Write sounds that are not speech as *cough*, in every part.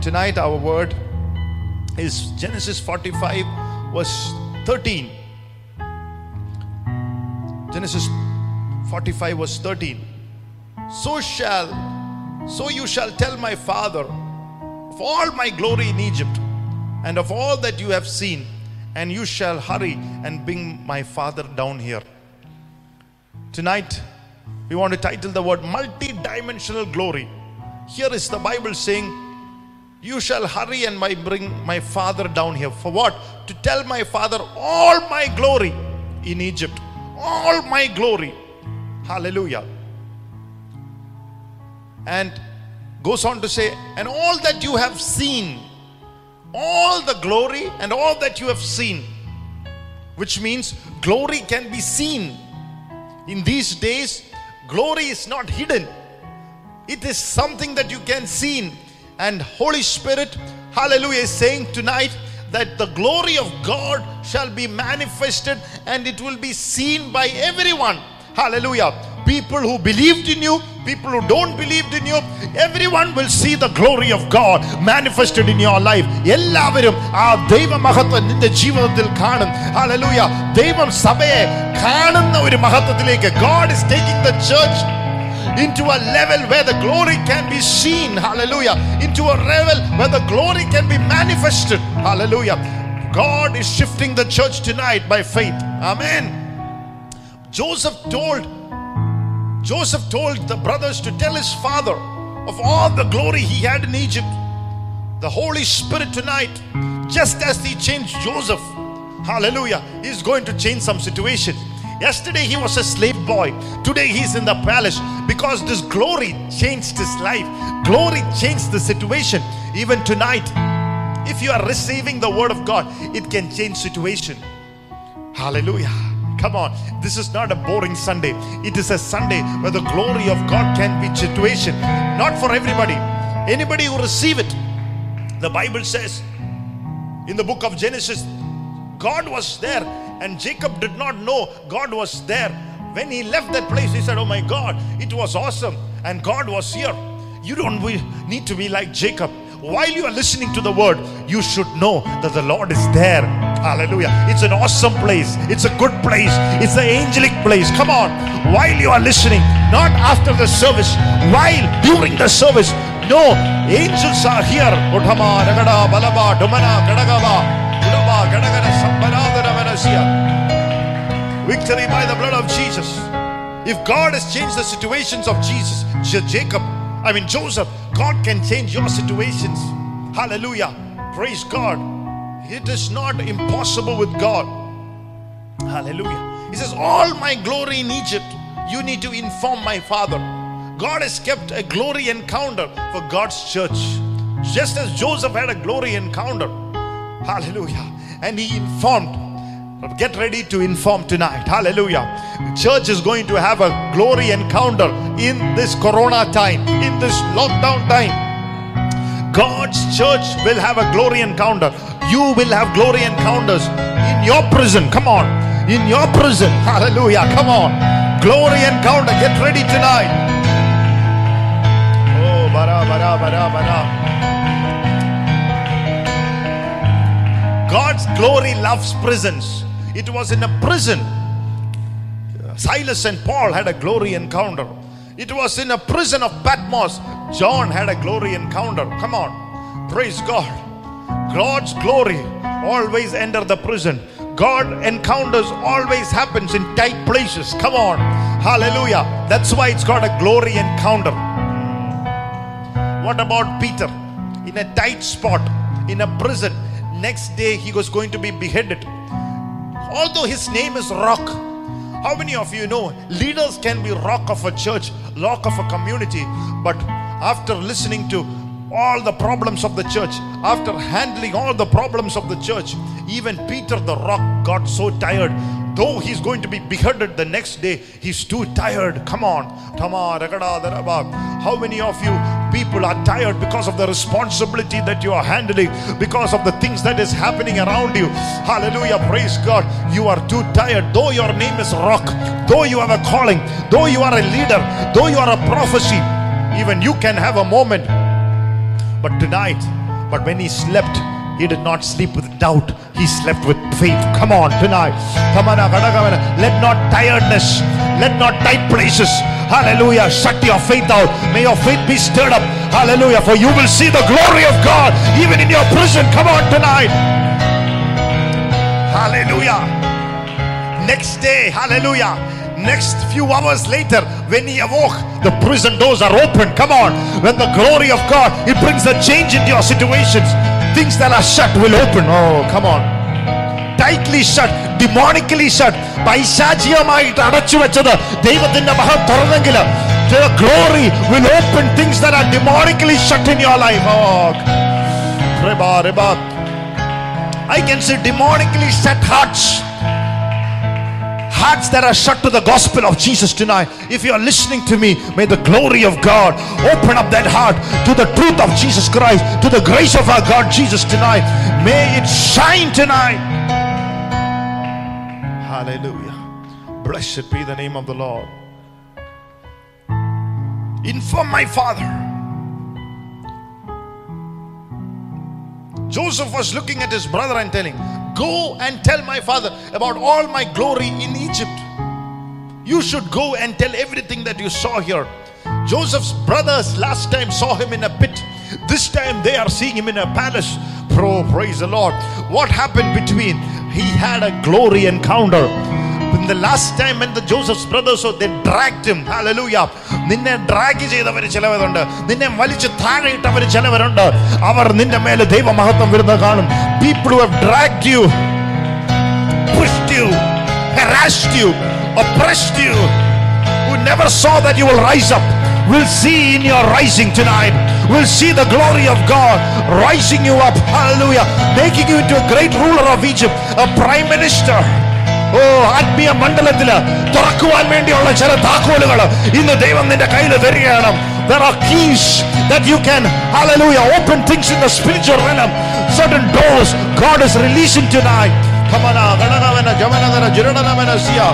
Tonight, our word is Genesis 45, verse 13. Genesis 45, verse 13. So shall, so you shall tell my father of all my glory in Egypt and of all that you have seen, and you shall hurry and bring my father down here. Tonight, we want to title the word multi dimensional glory. Here is the Bible saying, You shall hurry and my bring my father down here. For what? To tell my father all my glory in Egypt. All my glory. Hallelujah. And goes on to say, And all that you have seen, all the glory and all that you have seen, which means glory can be seen. In these days, glory is not hidden, it is something that you can see. And Holy Spirit, hallelujah, is saying tonight that the glory of God shall be manifested and it will be seen by everyone. Hallelujah. People who believed in you, people who don't believe in you, everyone will see the glory of God manifested in your life. എല്ലാവരും ആ ദൈവമഹത്വം നിന്റെ ജീവിതത്തിൽ കാണും hallelujah ദൈവം സഭയെ കാണുന്ന ഒരു മഹത്വത്തിലേക്ക് God is taking the church into a level where the glory can be seen. Hallelujah. Into a level where the glory can be manifested. Hallelujah. God is shifting the church tonight by faith. Amen. Joseph told Joseph told the brothers to tell his father of all the glory he had in Egypt. The Holy Spirit tonight, just as he changed Joseph, hallelujah, is going to change some situation. Yesterday he was a slave boy. Today he's in the palace because this glory changed his life. Glory changed the situation. Even tonight, if you are receiving the word of God, it can change situation. Hallelujah. Come on. This is not a boring Sunday. It is a Sunday where the glory of God can be situation. Not for everybody. Anybody who receive it. The Bible says in the book of Genesis, God was there and Jacob did not know God was there. When he left that place, he said, Oh my God, it was awesome. And God was here. You don't need to be like Jacob. While you are listening to the word, you should know that the Lord is there. Hallelujah. It's an awesome place. It's a good place. It's an angelic place. Come on. While you are listening, not after the service, while during the service. No, angels are here. Uttama, Ragada, Balaba, Victory by the blood of Jesus. If God has changed the situations of Jesus, Jacob, I mean Joseph, God can change your situations. Hallelujah. Praise God. It is not impossible with God. Hallelujah. He says, All my glory in Egypt, you need to inform my father. God has kept a glory encounter for God's church. Just as Joseph had a glory encounter. Hallelujah. And he informed. Get ready to inform tonight. Hallelujah. Church is going to have a glory encounter in this corona time, in this lockdown time. God's church will have a glory encounter. You will have glory encounters in your prison. Come on. In your prison. *laughs* Hallelujah. Come on. Glory encounter. Get ready tonight. Oh, bara, bara, bara, bara. God's glory loves prisons. It was in a prison. Silas and Paul had a glory encounter. It was in a prison of Patmos. John had a glory encounter. Come on. Praise God. God's glory always enter the prison. God encounters always happens in tight places. Come on. Hallelujah. That's why it's got a glory encounter. What about Peter? In a tight spot, in a prison. Next day he was going to be beheaded. Although his name is Rock, how many of you know leaders can be rock of a church, rock of a community, but after listening to all the problems of the church, after handling all the problems of the church, even Peter the rock got so tired. Though he's going to be beheaded the next day, he's too tired. Come on. How many of you people are tired because of the responsibility that you are handling, because of the things that is happening around you? Hallelujah. Praise God. You are too tired. Though your name is rock, though you have a calling, though you are a leader, though you are a prophecy, even you can have a moment. But tonight, But when he slept, he did not sleep with doubt. He slept with faith. Come on tonight. Come on. Let not tiredness, let not tight places, hallelujah, shut your faith out. May your faith be stirred up, hallelujah, for you will see the glory of God even in your prison. Come on tonight, hallelujah. Next day, hallelujah. Next few hours later, when he awoke, the prison doors are open. Come on, when the glory of God it brings a change into your situations, things that are shut will open. Oh, come on, tightly shut demonically shut പൈശാചികമായിട്ട് അടച്ചു വെച്ചത് ദൈവത്തിന്റെ മഹം തുറന്നെങ്കിൽ glory will open things that are ഡിമോണിക്കലി shut in your life oh റിബാ റിബാ I can see demonically set hearts. Hearts that are shut to the gospel of Jesus tonight. If you are listening to me, may the glory of God open up that heart to the truth of Jesus Christ, to the grace of our God Jesus tonight. May it shine tonight. Hallelujah. Blessed be the name of the Lord. Inform my father. Joseph was looking at his brother and telling, Go and tell my father about all my glory in Egypt. You should go and tell everything that you saw here. Joseph's brothers last time saw him in a pit. This time they are seeing him in a palace. Pro, praise the Lord. What happened between? He had a glory encounter. In the last time when the Joseph's brothers so they dragged him. Hallelujah. നിന്നെ drag ചെയ്തവർ ചിലവരുണ്ട് നിന്നെ വലിച്ചു താഴെ ഇട്ടവർ ചിലവരുണ്ട് അവർ നിന്റെ മേലെ ദൈവമഹത്വം വരുന്നത് കാണും people who have dragged you pushed you harassed you oppressed you who never saw that you will rise up will see in your rising tonight will see the glory of God rising you up hallelujah making you into a great ruler of Egypt a prime minister ഓ ആത്മീയ മണ്ഡലത്തില് തുറക്കുവാൻ വേണ്ടിയുള്ള ചില താക്കോലുകൾ ഇന്ന് ദൈവം നിന്റെ കയ്യിൽ തരികയാണ് There are keys that you can, hallelujah, open things in the spiritual realm. Certain doors God is releasing tonight. Come on, ah, gananavana, jamanadana, jiranavana, siya.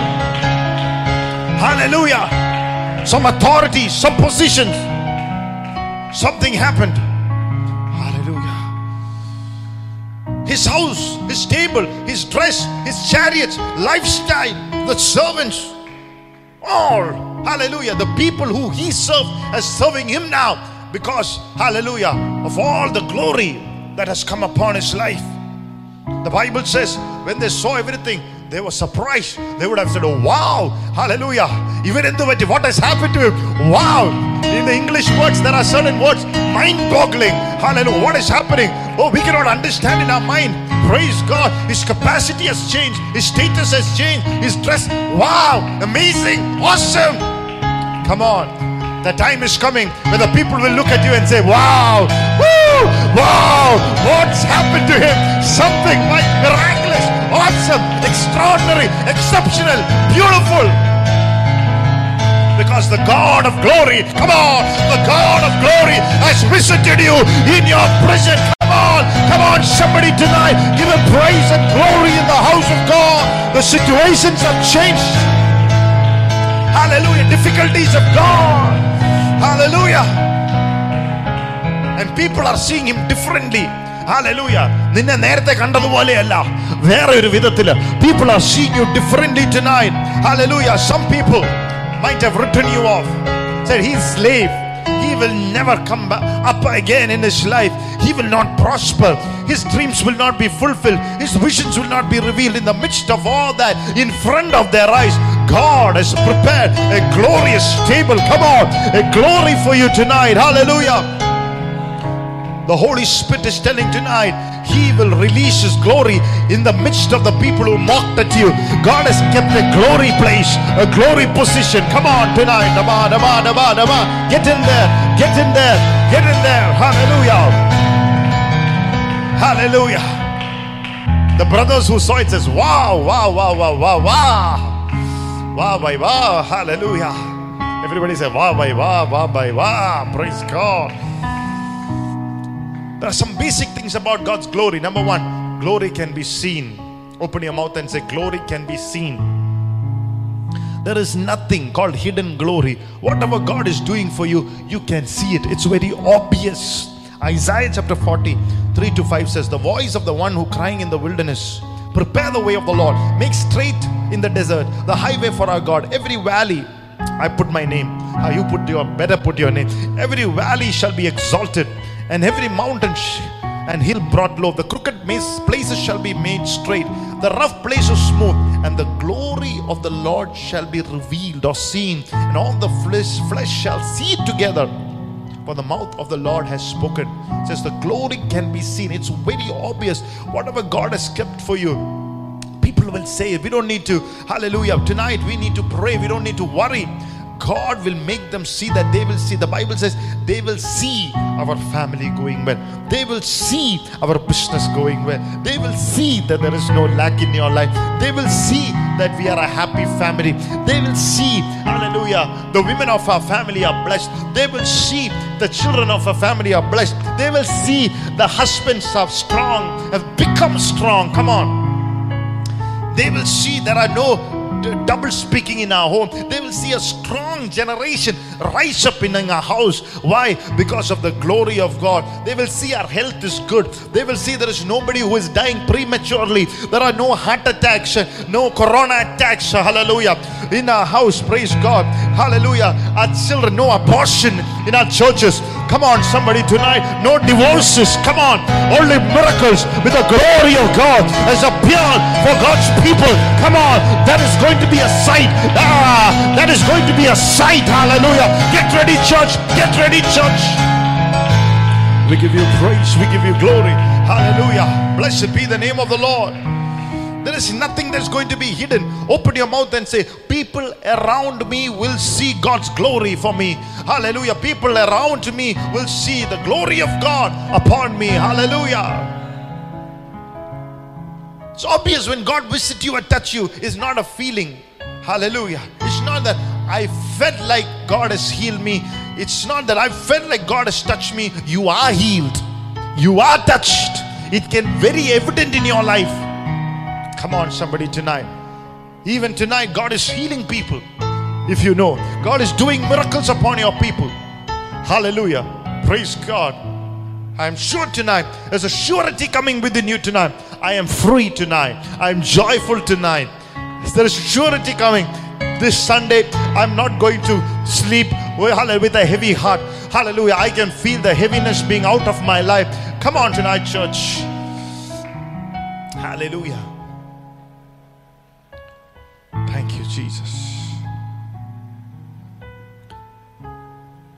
Hallelujah. Some authority, some position. Something happened. Hallelujah his house, his table, his dress, his chariots, lifestyle, the servants, all, hallelujah, the people who he served as serving him now because, hallelujah, of all the glory that has come upon his life. The Bible says when they saw everything, they were surprised. They would have said, Oh, wow, hallelujah. Even in the what has happened to him? Wow. In the English words, there are certain words, mind boggling. Hallelujah. What is happening? Oh, we cannot understand in our mind. Praise God. His capacity has changed, his status has changed, his dress. Wow, amazing, awesome. Come on. The time is coming when the people will look at you and say, Wow, woo, wow, what's happened to him? Something like miraculous, awesome, extraordinary, exceptional, beautiful. Because the God of glory, come on, the God of glory has visited you in your prison. Come on, come on, somebody tonight, give him praise and glory in the house of God. The situations have changed. Hallelujah. Difficulties have gone. Hallelujah. And people are seeing him differently. Hallelujah. നിന്നെ നേരത്തെ കണ്ടതുപോലെയല്ല വേറെ ഒരു വിധത്തില് people are seeing U differently tonight hallelujah some people might have written you off said he's slave he will never come back up again in his life he will not prosper his dreams will not be fulfilled his visions will not be revealed in the midst of all that in front of their eyes god has prepared a glorious table come on a glory for you tonight hallelujah the Holy Spirit is telling tonight, He will release His glory in the midst of the people who mocked at you. God has kept a glory place, a glory position. Come on tonight. Dama, dama, dama, dama. Get in there, get in there, get in there. Hallelujah. Hallelujah. The brothers who saw it says, Wow, wow, wow, wow, wow, wow. Wow, by wow. Hallelujah. Everybody say, Wow, by wow, wow, wow. Praise God. There are some basic things about God's glory. Number one, glory can be seen. Open your mouth and say, Glory can be seen. There is nothing called hidden glory. Whatever God is doing for you, you can see it. It's very obvious. Isaiah chapter 40, 3 to 5 says, The voice of the one who crying in the wilderness, prepare the way of the Lord, make straight in the desert the highway for our God. Every valley, I put my name. How you put your better put your name. Every valley shall be exalted, and every mountain and hill brought low. The crooked places shall be made straight, the rough places smooth, and the glory of the Lord shall be revealed or seen, and all the flesh, flesh shall see it together. For the mouth of the Lord has spoken. It says the glory can be seen. It's very obvious. Whatever God has kept for you, people will say it. We don't need to, hallelujah. Tonight we need to pray. We don't need to worry. God will make them see that they will see. The Bible says they will see our family going well. They will see our business going well. They will see that there is no lack in your life. They will see that we are a happy family. They will see, hallelujah, the women of our family are blessed. They will see the children of our family are blessed. They will see the husbands are strong, have become strong. Come on they will see there are no double speaking in our home. They will see a strong generation rise up in our house. Why? Because of the glory of god. They will see our health is good. They will see there is nobody who is dying prematurely. There are no heart attacks no corona attacks. Hallelujah. In our house praise god. Hallelujah. Our children no abortion in our churches come on somebody tonight. No divorces come on. Only miracles with the glory of god. Has appeared for god's people. Come on. That is going to be a sight. Ah that is going to be a sight. Hallelujah. Get ready church. Get ready church. We give you praise. We give you glory. Hallelujah. Blessed be the name of the lord there is nothing that's going to be hidden. Open your mouth and say, People around me will see God's glory for me. Hallelujah. People around me will see the glory of God upon me. Hallelujah. It's obvious when God visits you or touch you, it's not a feeling. Hallelujah. It's not that I felt like God has healed me. It's not that I felt like God has touched me. You are healed. You are touched. It can be very evident in your life. Come on, somebody tonight. Even tonight, God is healing people. If you know, God is doing miracles upon your people. Hallelujah. Praise God. I am sure tonight, there's a surety coming within you tonight. I am free tonight. I am joyful tonight. There is surety coming. This Sunday, I'm not going to sleep with a heavy heart. Hallelujah. I can feel the heaviness being out of my life. Come on tonight, church. Hallelujah. Thank you, Jesus.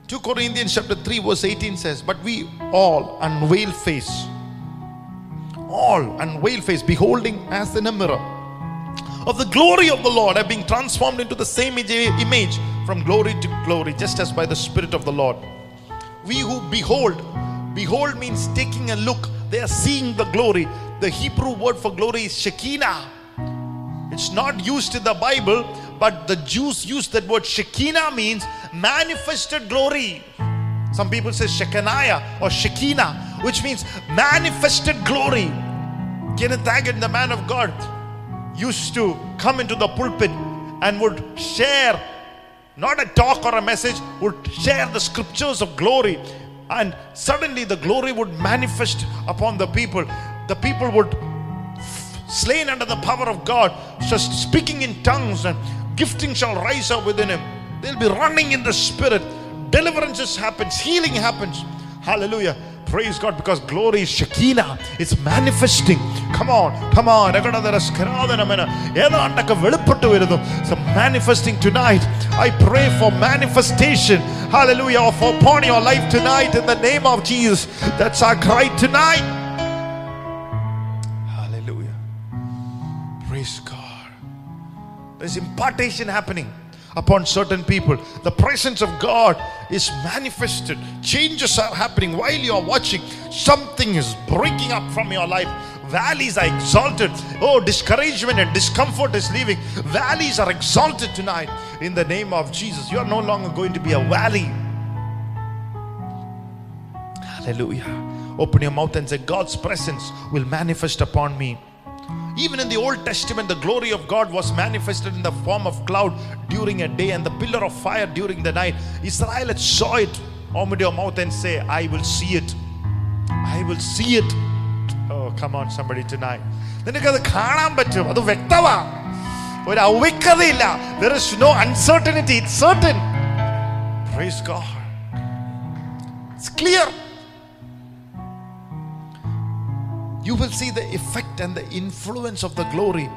2 Corinthians chapter 3, verse 18 says, But we all unveil face, all unveil face, beholding as in a mirror of the glory of the Lord, are being transformed into the same image from glory to glory, just as by the Spirit of the Lord. We who behold, behold means taking a look, they are seeing the glory. The Hebrew word for glory is Shekinah. It's not used in the Bible, but the Jews use that word Shekinah means manifested glory. Some people say Shekinah or Shekinah, which means manifested glory. Kenneth Hagin, the man of God, used to come into the pulpit and would share not a talk or a message, would share the scriptures of glory. And suddenly the glory would manifest upon the people. The people would slain under the power of God, just speaking in tongues, and gifting shall rise up within him. They'll be running in the spirit. Deliverances happens, healing happens. Hallelujah. Praise God because glory is Shekinah. It's manifesting. Come on, come on. So manifesting tonight. I pray for manifestation. Hallelujah. Of upon your life tonight in the name of Jesus. That's our cry tonight. There's impartation happening upon certain people. The presence of God is manifested. Changes are happening while you are watching. Something is breaking up from your life. Valleys are exalted. Oh, discouragement and discomfort is leaving. Valleys are exalted tonight in the name of Jesus. You are no longer going to be a valley. Hallelujah. Open your mouth and say, God's presence will manifest upon me. Even in the Old Testament, the glory of God was manifested in the form of cloud during a day and the pillar of fire during the night. Israel saw it. Open your mouth and say, I will see it. will see it. Oh, come on, somebody tonight. നിനക്കത് കാണാൻ പറ്റും അത് വ്യക്തമാ ഒരു അവ്യക്തതയില്ല there is no uncertainty it certain praise God it's clear You will see the effect and the influence of the glory.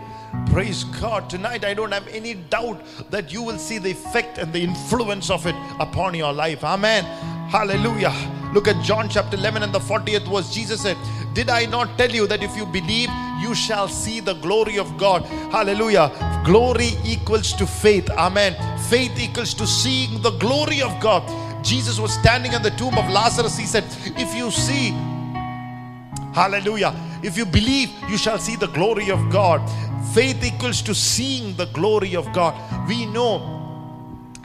Praise God. Tonight, I don't have any doubt that you will see the effect and the influence of it upon your life. Amen. Hallelujah. Look at John chapter 11 and the 40th verse. Jesus said, Did I not tell you that if you believe, you shall see the glory of God? Hallelujah. Glory equals to faith. Amen. Faith equals to seeing the glory of God. Jesus was standing at the tomb of Lazarus. He said, If you see Hallelujah. If you believe, you shall see the glory of God. Faith equals to seeing the glory of God. We know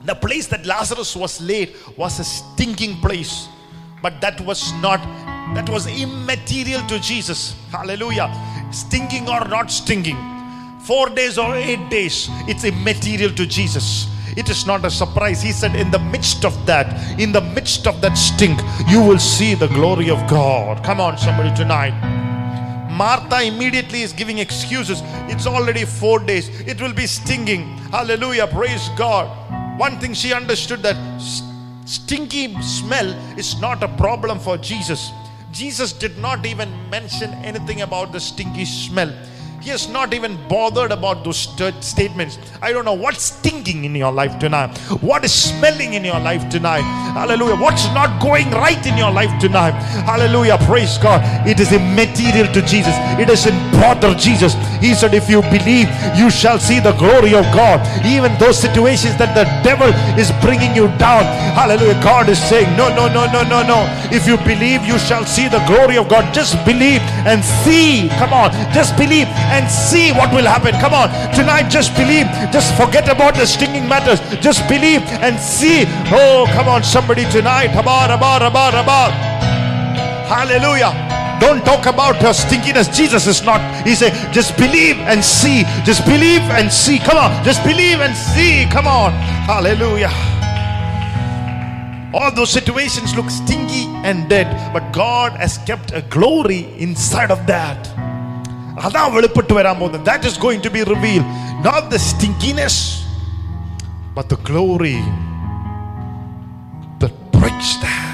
the place that Lazarus was laid was a stinking place, but that was not, that was immaterial to Jesus. Hallelujah. Stinking or not stinking, four days or eight days, it's immaterial to Jesus. It is not a surprise. He said, In the midst of that, in the midst of that stink, you will see the glory of God. Come on, somebody tonight. Martha immediately is giving excuses. It's already four days. It will be stinging. Hallelujah. Praise God. One thing she understood that stinky smell is not a problem for Jesus. Jesus did not even mention anything about the stinky smell. He has not even bothered about those st- statements. I don't know what's stinking in your life tonight. What is smelling in your life tonight? Hallelujah. What's not going right in your life tonight? Hallelujah. Praise God. It is immaterial to Jesus. It bother Jesus. He said, If you believe, you shall see the glory of God. Even those situations that the devil is bringing you down. Hallelujah. God is saying, No, no, no, no, no, no. If you believe, you shall see the glory of God. Just believe and see. Come on. Just believe and see what will happen. Come on. Tonight, just believe. Just forget about the stinging matters. Just believe and see. Oh, come on, somebody tonight. Hallelujah. Don't talk about your stinkiness. Jesus is not. He said, just believe and see. Just believe and see. Come on. Just believe and see. Come on. Hallelujah. All those situations look stinky and dead, but God has kept a glory inside of that. that is going to be revealed not the stinkiness but the glory that breaks that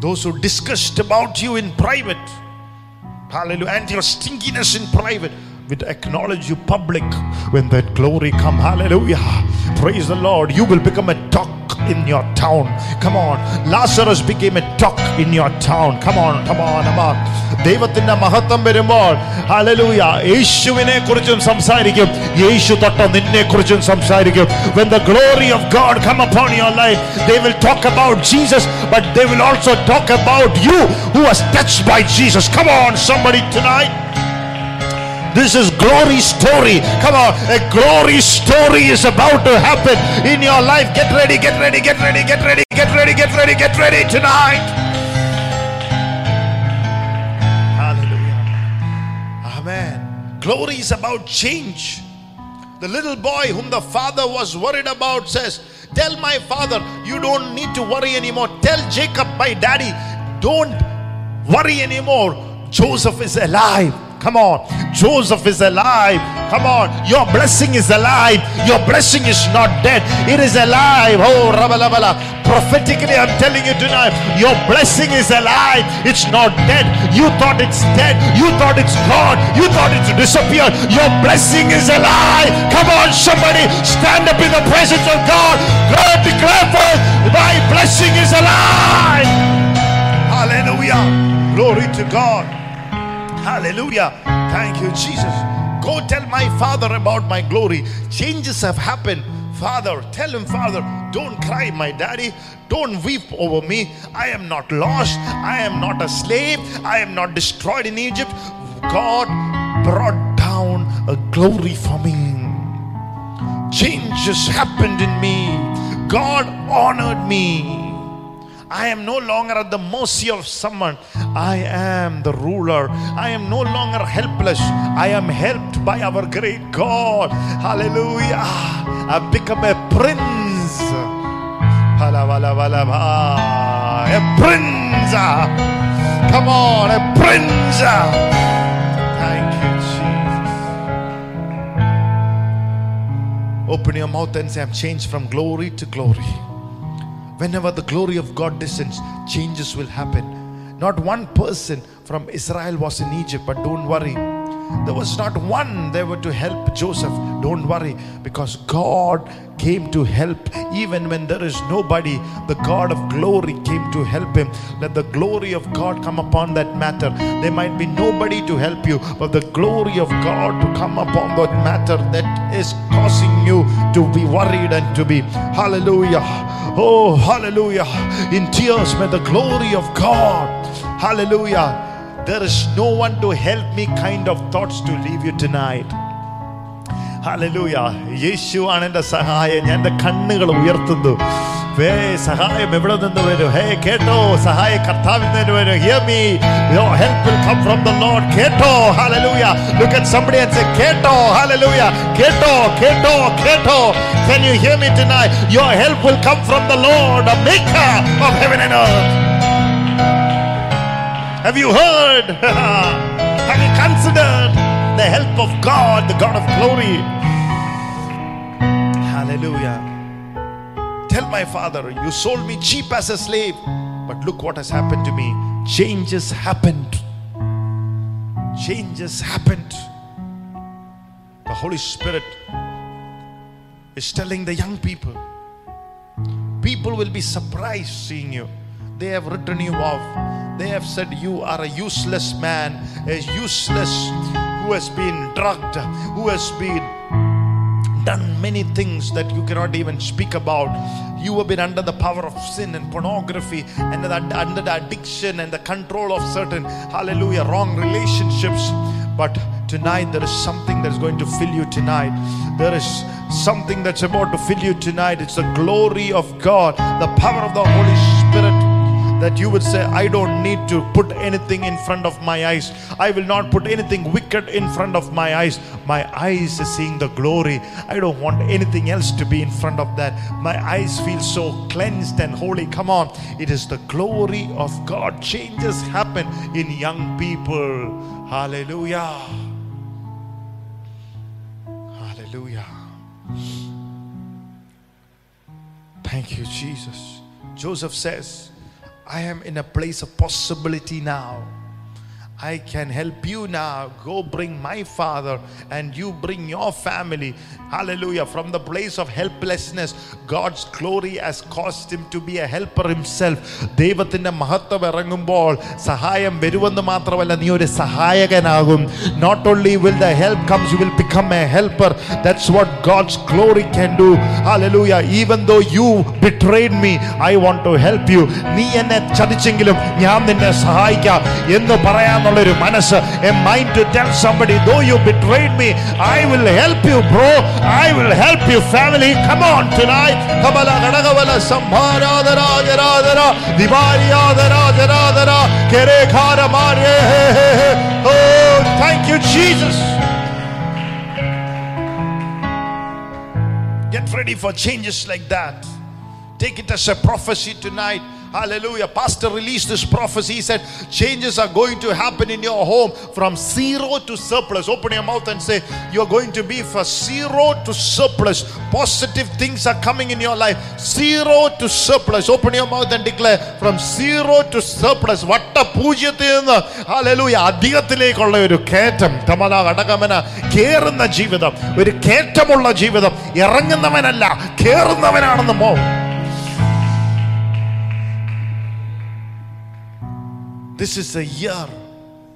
Those who discussed about you in private, hallelujah, and your stinkiness in private, will acknowledge you public when that glory come. Hallelujah. Praise the Lord. You will become a talk in your town. Come on. Lazarus became a talk in your town. Come on, come on, come on. ദൈവത്തിന്റെ മഹത്വം വരുമ്പോൾ hallelujah യേശുവിനെ കുറിച്ചും സംസാരിക്കും യേശു തൊട്ട നിന്നെ കുറിച്ചും സംസാരിക്കും when the glory of God come upon your life they will talk about Jesus but they will also talk about you who was touched by Jesus come on somebody tonight this is glory story. Come on, a glory story is about to happen in your life. Get ready, get ready, get ready, get ready, get ready, get ready, get ready tonight. Hallelujah. Amen. Glory is about change. The little boy whom the father was worried about says, Tell my father, you don't need to worry anymore. Tell Jacob, my daddy, don't worry anymore. Joseph is alive. Come on. Joseph is alive. Come on. Your blessing is alive. Your blessing is not dead. It is alive. Oh, Rabalabala. Prophetically, I'm telling you tonight, your blessing is alive. It's not dead. You thought it's dead. You thought it's gone. You thought it's disappeared. Your blessing is alive. Come on, somebody. Stand up in the presence of God. God declare forth, my blessing is alive. Hallelujah. Glory to God. Hallelujah. Thank you, Jesus. Go tell my father about my glory. Changes have happened. Father, tell him, Father, don't cry, my daddy. Don't weep over me. I am not lost. I am not a slave. I am not destroyed in Egypt. God brought down a glory for me. Changes happened in me. God honored me. I am no longer at the mercy of someone. I am the ruler. I am no longer helpless. I am helped by our great God. Hallelujah. I've become a prince. A prince. Come on, a prince. Thank you, Jesus. Open your mouth and say, I'm changed from glory to glory. Whenever the glory of God descends, changes will happen. Not one person from Israel was in Egypt, but don't worry. There was not one there were to help Joseph. Don't worry, because God came to help even when there is nobody. The God of glory came to help him. Let the glory of God come upon that matter. There might be nobody to help you, but the glory of God to come upon that matter that is causing you to be worried and to be hallelujah. Oh, hallelujah. In tears, may the glory of God, hallelujah There is no one to help me kind of thoughts to leave you tonight. ഹലലൂയ യേശു ആണ് എൻ്റെ സഹായം ഞാൻ എൻ്റെ കണ്ണുകൾ ഉയർത്തുന്നു വേ സഹായം എവിടെ നിന്ന് വരും ഹേ കേട്ടോ സഹായ കർത്താവിൽ നിന്ന് വരും hear me your help will come from the lord കേട്ടോ hallelujah look at somebody and say കേട്ടോ hallelujah കേട്ടോ കേട്ടോ കേട്ടോ can you hear me tonight your help will come from the lord the maker of heaven and earth have you heard *laughs* have you considered the help of God, the God of glory. Hallelujah. Tell my father, you sold me cheap as a slave, but look what has happened to me. Changes happened. Changes happened. The Holy Spirit is telling the young people. People will be surprised seeing you. They have written you off. They have said you are a useless man, a useless who has been drugged, who has been done many things that you cannot even speak about. You have been under the power of sin and pornography and under the addiction and the control of certain, hallelujah, wrong relationships. But tonight, there is something that's going to fill you tonight. There is something that's about to fill you tonight. It's the glory of God, the power of the Holy Spirit that you would say, I don't need to put anything in front of my eyes. I will not put anything wicked in front of my eyes. My eyes is seeing the glory. I don't want anything else to be in front of that. My eyes feel so cleansed and holy. Come on. It is the glory of God. Changes happen in young people. Hallelujah. Hallelujah. Thank you, Jesus. Joseph says, I am in a place of possibility now. I can help you now. Go bring my father and you bring your family. Hallelujah. From the place of helplessness, God's glory has caused him to be a helper himself. ദൈവത്തിന്റെ മഹത്വം ഇറങ്ങുമ്പോൾ സഹായം വരുമെന്ന് മാത്രമല്ല നീ ഒരു സഹായകനാകും not only will the help comes you will become a helper that's what God's glory can do hallelujah even though you betrayed me I want to help you നീ എന്നെ ചതിച്ചെങ്കിലും ഞാൻ നിന്നെ സഹായിക്കാം എന്ന് പറയാനുള്ള ഒരു മനസ്സ് a mind to tell somebody though you betrayed me I will help you bro I will help you family come on tonight കമല ഘടകവല സംഭാരാധരാജരാധര ദിവാരിയാധരാജരാധര കെരേഖാര മാരേ ഓ thank you Jesus Get ready for changes like that. Take it as a prophecy tonight. Hallelujah. Pastor released this prophecy. He said, Changes are going to happen in your home from zero to surplus. Open your mouth and say, You're going to be for zero to surplus. Positive things are coming in your life. Zero to surplus. Open your mouth and declare, From zero to surplus. വട്ട പൂജ്യത്തിൽ നിന്ന് hallelujah അധികത്തിലേക്കുള്ള ഒരു കയറ്റം തമല ഘടകമന കേറുന്ന ജീവിതം ഒരു കയറ്റമുള്ള ജീവിതം ഇറങ്ങുന്നവനല്ല കേറുന്നവനാണെന്ന് മോ This is a year,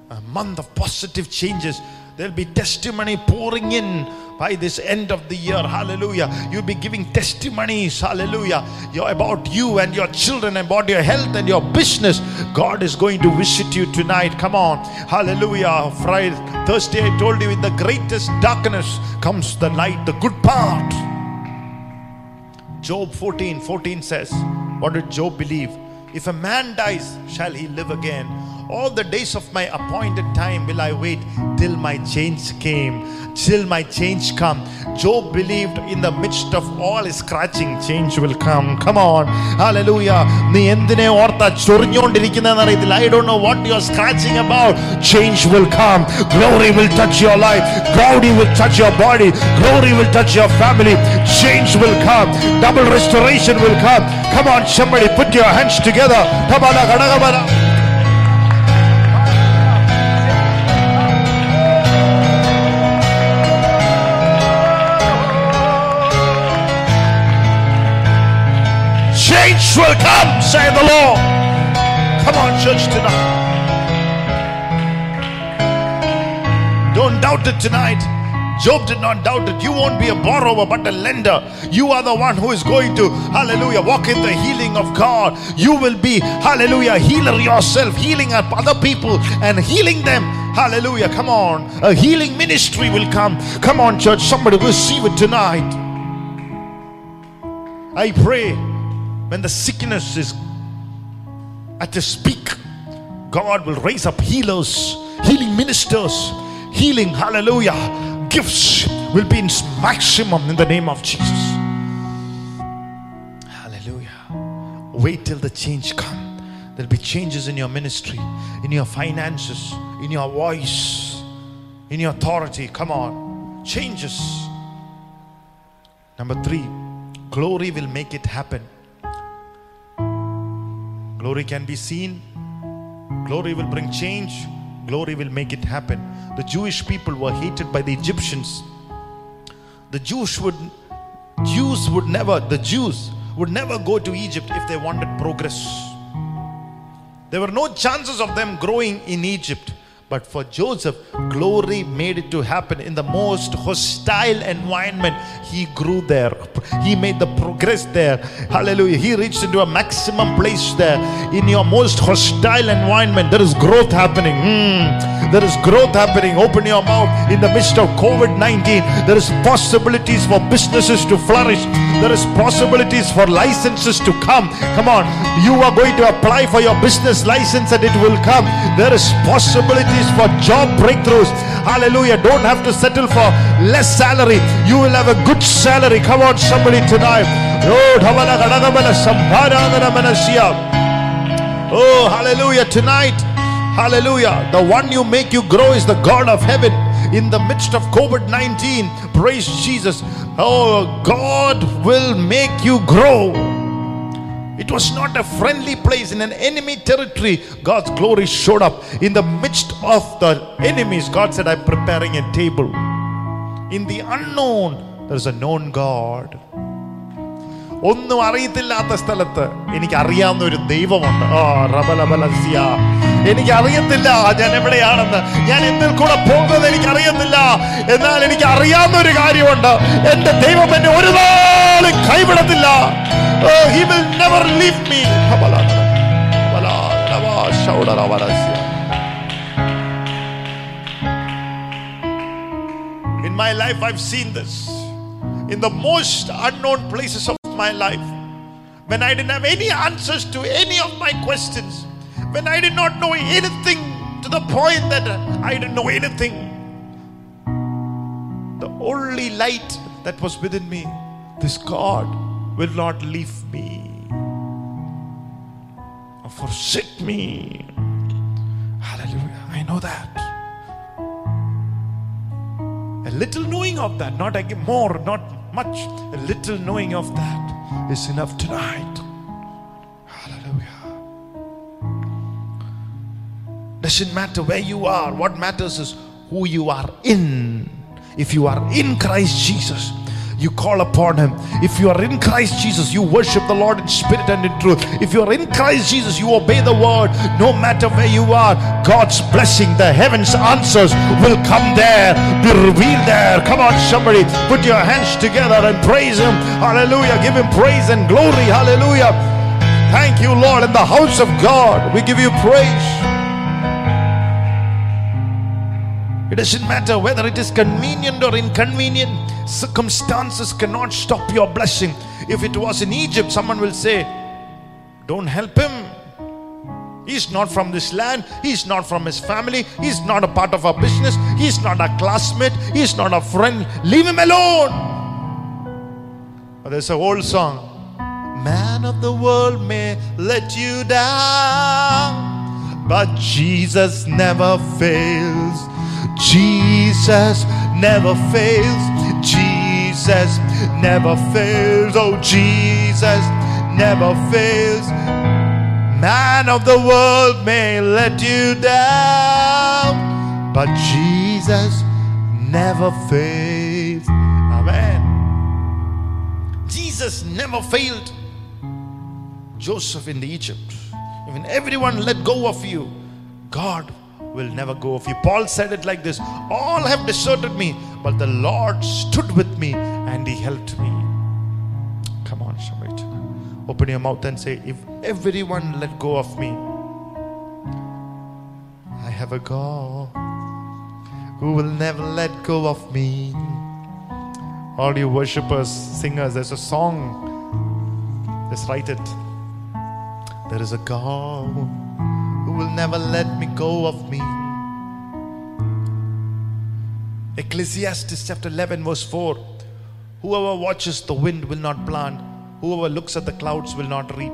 a month of positive changes. There'll be testimony pouring in by this end of the year. Hallelujah. You'll be giving testimonies. Hallelujah. You're about you and your children, about your health and your business. God is going to visit you tonight. Come on. Hallelujah. Friday, Thursday, I told you in the greatest darkness comes the light, the good part. Job 14 14 says, What did Job believe? If a man dies, shall he live again? All the days of my appointed time will I wait till my change came. Till my change come. Job believed in the midst of all his scratching, change will come. Come on. Hallelujah. നീ എന്തിനെ ഓർത്താ ചൊറിഞ്ഞുകൊണ്ടിരിക്കുന്നതെന്ന് അറിയത്തില്ല I don't know what you are scratching about change will come glory will touch your life glory will touch your body glory will touch your family change will come double restoration will come come on somebody put your hands together Change will come, say the Lord. Come on, church, tonight. Don't doubt it tonight. Job did not doubt it. You won't be a borrower but a lender. You are the one who is going to, hallelujah, walk in the healing of God. You will be, hallelujah, healer yourself, healing up other people and healing them. Hallelujah. Come on. A healing ministry will come. Come on, church. Somebody receive it tonight. I pray when the sickness is at its peak, God will raise up healers, healing ministers, healing, hallelujah, gifts will be in maximum in the name of Jesus. Hallelujah. Wait till the change come. There'll be changes in your ministry, in your finances, in your voice, in your authority. Come on. Changes. Number three, glory will make it happen. Glory can be seen. Glory will bring change. Glory will make it happen. The Jewish people were hated by the Egyptians. The Jews would Jews would never, the Jews would never go to Egypt if they wanted progress. There were no chances of them growing in Egypt. But for Joseph, glory made it to happen in the most hostile environment. He grew there, he made the progress there. Hallelujah. He reached into a maximum place there. In your most hostile environment, there is growth happening. Hmm. There is growth happening. Open your mouth in the midst of COVID 19. There is possibilities for businesses to flourish. There is possibilities for licenses to come. Come on, you are going to apply for your business license and it will come. There is possibilities for job breakthroughs. Hallelujah. Don't have to settle for less salary. You will have a good salary. Come on, somebody tonight. Oh. Oh, hallelujah. Tonight, hallelujah. The one you make you grow is the God of heaven. In the midst of COVID 19, praise Jesus. Oh, God will make you grow. It was not a friendly place in an enemy territory. God's glory showed up. In the midst of the enemies, God said, I'm preparing a table. In the unknown, there's a known God. ഒന്നും അറിയത്തില്ലാത്ത സ്ഥലത്ത് എനിക്ക് അറിയാവുന്ന ഒരു ദൈവമുണ്ട്. ഓ റബലബലസ്യ. എനിക്ക് അറിയത്തില്ല ഞാൻ എവിടെയാണെന്ന്. ഞാൻ എന്തിൽ കൂടെ പോകുന്നത് എനിക്ക് അറിയത്തില്ല എന്നാൽ എനിക്ക് അറിയാവുന്ന ഒരു കാര്യമുണ്ട്. എന്റെ ദൈവം എന്നെ ഒരു നാളും കൈവിടത്തില്ല. will never leave me. In my life, I've seen this. In the most unknown places of my life, when I didn't have any answers to any of my questions, when I did not know anything to the point that I didn't know anything, the only light that was within me, this God will not leave me or forsake me. Hallelujah. I know that. A little knowing of that, not again more, not much. A little knowing of that is enough tonight. Hallelujah. Doesn't matter where you are, what matters is who you are in. If you are in Christ Jesus, you call upon him. If you are in Christ Jesus, you worship the Lord in spirit and in truth. If you are in Christ Jesus, you obey the word. No matter where you are, God's blessing, the heavens answers will come there, be revealed there. Come on, somebody, put your hands together and praise him. Hallelujah. Give him praise and glory. Hallelujah. Thank you, Lord. In the house of God, we give you praise. It doesn't matter whether it is convenient or inconvenient. Circumstances cannot stop your blessing. If it was in Egypt, someone will say, Don't help him. He's not from this land. He's not from his family. He's not a part of our business. He's not a classmate. He's not a friend. Leave him alone. But there's a old song. Man of the world may let you down, but Jesus never fails. Jesus never fails. Jesus never fails. Oh, Jesus never fails. Man of the world may let you down, but Jesus never fails. Amen. Jesus never failed. Joseph in the Egypt, even everyone let go of you, God will never go of you. Paul said it like this All have deserted me, but the Lord stood with me and he helped me. Come on, somebody. Open your mouth and say, If everyone let go of me, I have a God who will never let go of me. All you worshippers, singers, there's a song. Let's write it. There is a God who will never let me go of me. Ecclesiastes chapter 11, verse 4 Whoever watches the wind will not plant, whoever looks at the clouds will not reap.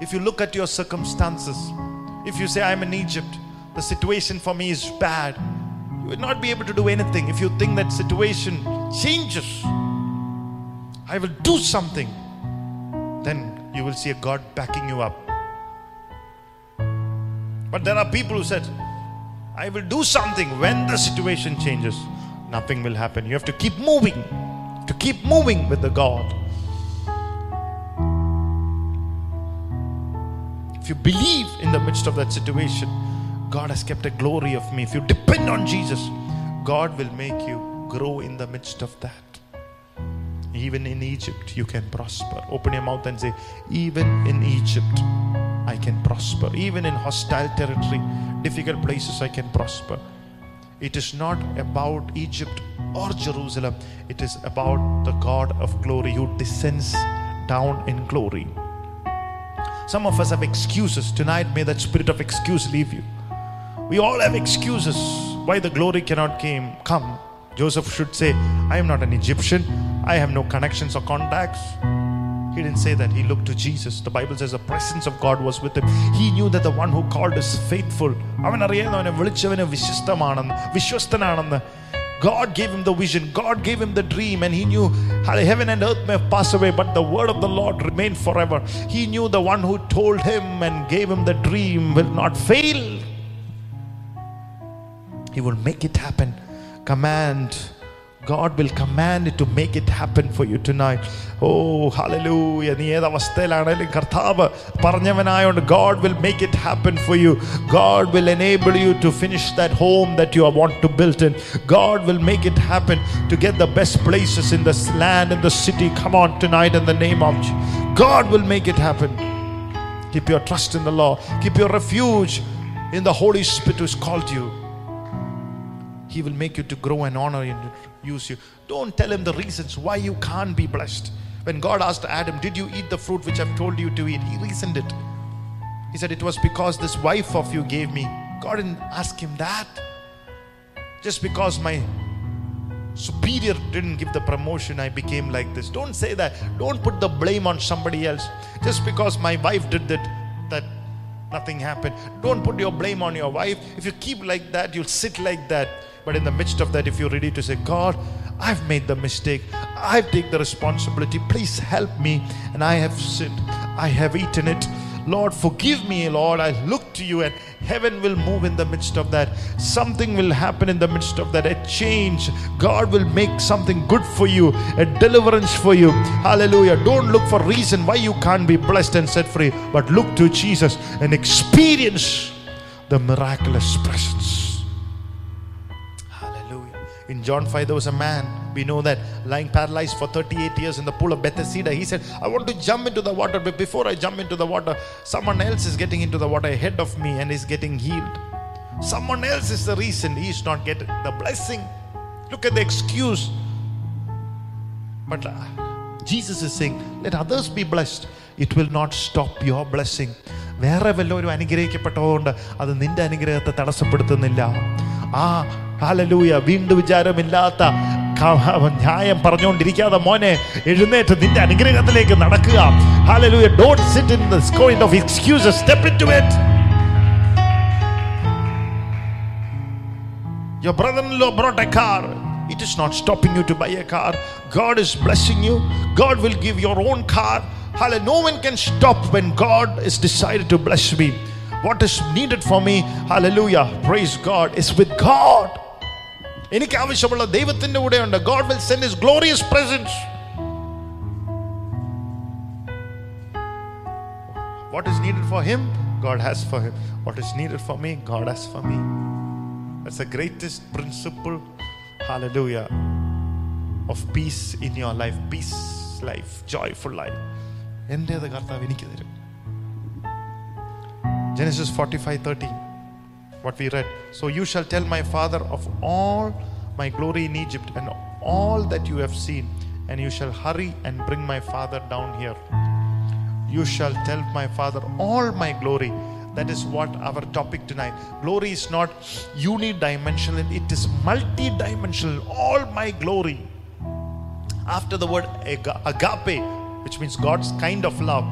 If you look at your circumstances, if you say, I'm in Egypt, the situation for me is bad, you will not be able to do anything. If you think that situation changes, I will do something, then you will see a God backing you up. But there are people who said, I will do something when the situation changes. Nothing will happen. You have to keep moving, to keep moving with the God. If you believe in the midst of that situation, God has kept a glory of me. If you depend on Jesus, God will make you grow in the midst of that. Even in Egypt, you can prosper. Open your mouth and say, Even in Egypt, I can prosper. Even in hostile territory, difficult places, I can prosper. It is not about Egypt or Jerusalem, it is about the God of glory who descends down in glory. Some of us have excuses. Tonight, may that spirit of excuse leave you. We all have excuses why the glory cannot came, come. Joseph should say, I am not an Egyptian. I have no connections or contacts. He didn't say that. He looked to Jesus. The Bible says the presence of God was with him. He knew that the one who called is faithful. അവൻ അറിയായിരുന്നു അവനെ വിളിച്ചവന് വിശ്വസ്തമാണെന്ന് വിശ്വസ്തനാണെന്ന് God gave him the vision, God gave him the dream, and he knew how heaven and earth may pass away, but the word of the Lord remained forever. He knew the one who told him and gave him the dream will not fail. He will make it happen. Command. God will command it to make it happen for you tonight. Oh, hallelujah. നീ ഏത് അവസ്ഥയിലാണെങ്കിലും കർത്താവ് പറഞ്ഞവനായോണ്ട് God will make it happen for you. God will enable you to finish that home that you want to build in. God will make it happen to get the best places in this land, in the city. Come on tonight in the name of Jesus. God will make it happen. Keep your trust in the Lord. Keep your refuge in the Holy Spirit who's called you. He will make you to grow and honor you and use you. Don't tell him the reasons why you can't be blessed. When God asked Adam, Did you eat the fruit which I've told you to eat? He reasoned it. He said, It was because this wife of you gave me. God didn't ask him that. Just because my superior didn't give the promotion, I became like this. Don't say that. Don't put the blame on somebody else. Just because my wife did that, that nothing happened. Don't put your blame on your wife. If you keep like that, you'll sit like that. But in the midst of that, if you're ready to say, God, I've made the mistake, I've taken the responsibility, please help me, and I have sinned, I have eaten it. Lord, forgive me, Lord. I look to you, and heaven will move in the midst of that. Something will happen in the midst of that. A change. God will make something good for you, a deliverance for you. Hallelujah. Don't look for reason why you can't be blessed and set free, but look to Jesus and experience the miraculous presence. Hallelujah. In John 5, there was a man, we know that, lying paralyzed for 38 years in the pool of Bethesda. He said, I want to jump into the water, but before I jump into the water, someone else is getting into the water ahead of me and is getting healed. Someone else is the reason he is not getting the blessing. Look at the excuse. But uh, Jesus is saying, let others be blessed. It will not stop your blessing. വേറെ വല്ലവരും അനുഗ്രഹിക്കപ്പെട്ടതുകൊണ്ട് അത് നിന്റെ അനുഗ്രഹത്തെ തടസ്സപ്പെടുത്തുന്നില്ല ആ hallelujah വീണ്ടും വിചാരമില്ലാത്ത ക- ന്യായം പറഞ്ഞുകൊണ്ടിരിക്കാതെ മോനെ എഴുന്നേറ്റ് നിന്റെ അനുഗ്രഹത്തിലേക്ക് നടക്കുക hallelujah don't sit in the സ്കോയിന്റ് of excuses step in to it Your brother in law brought a car. It is not stopping you to buy a car. God is blessing you. God will give your own car. Hallelujah. No one can stop when God is decided to bless me. What is needed for me, hallelujah, praise God, is with God. എനിക്ക് ആവശ്യമുള്ള ദൈവത്തിന്റെ കൂടെയുണ്ട് God will send his glorious presence what is needed for him God has for him what is needed for me God has for me That's the greatest principle, hallelujah, of peace in your life. Peace life, joyful life. എൻ്റേത് കർത്താവ് എനിക്ക് തരും Genesis 45 13, what we read. So you shall tell my father of all my glory in Egypt and all that you have seen, and you shall hurry and bring my father down here. You shall tell my father all my glory. That is what our topic tonight. Glory is not unidimensional, it is multidimensional. All my glory. After the word agape, which means God's kind of love,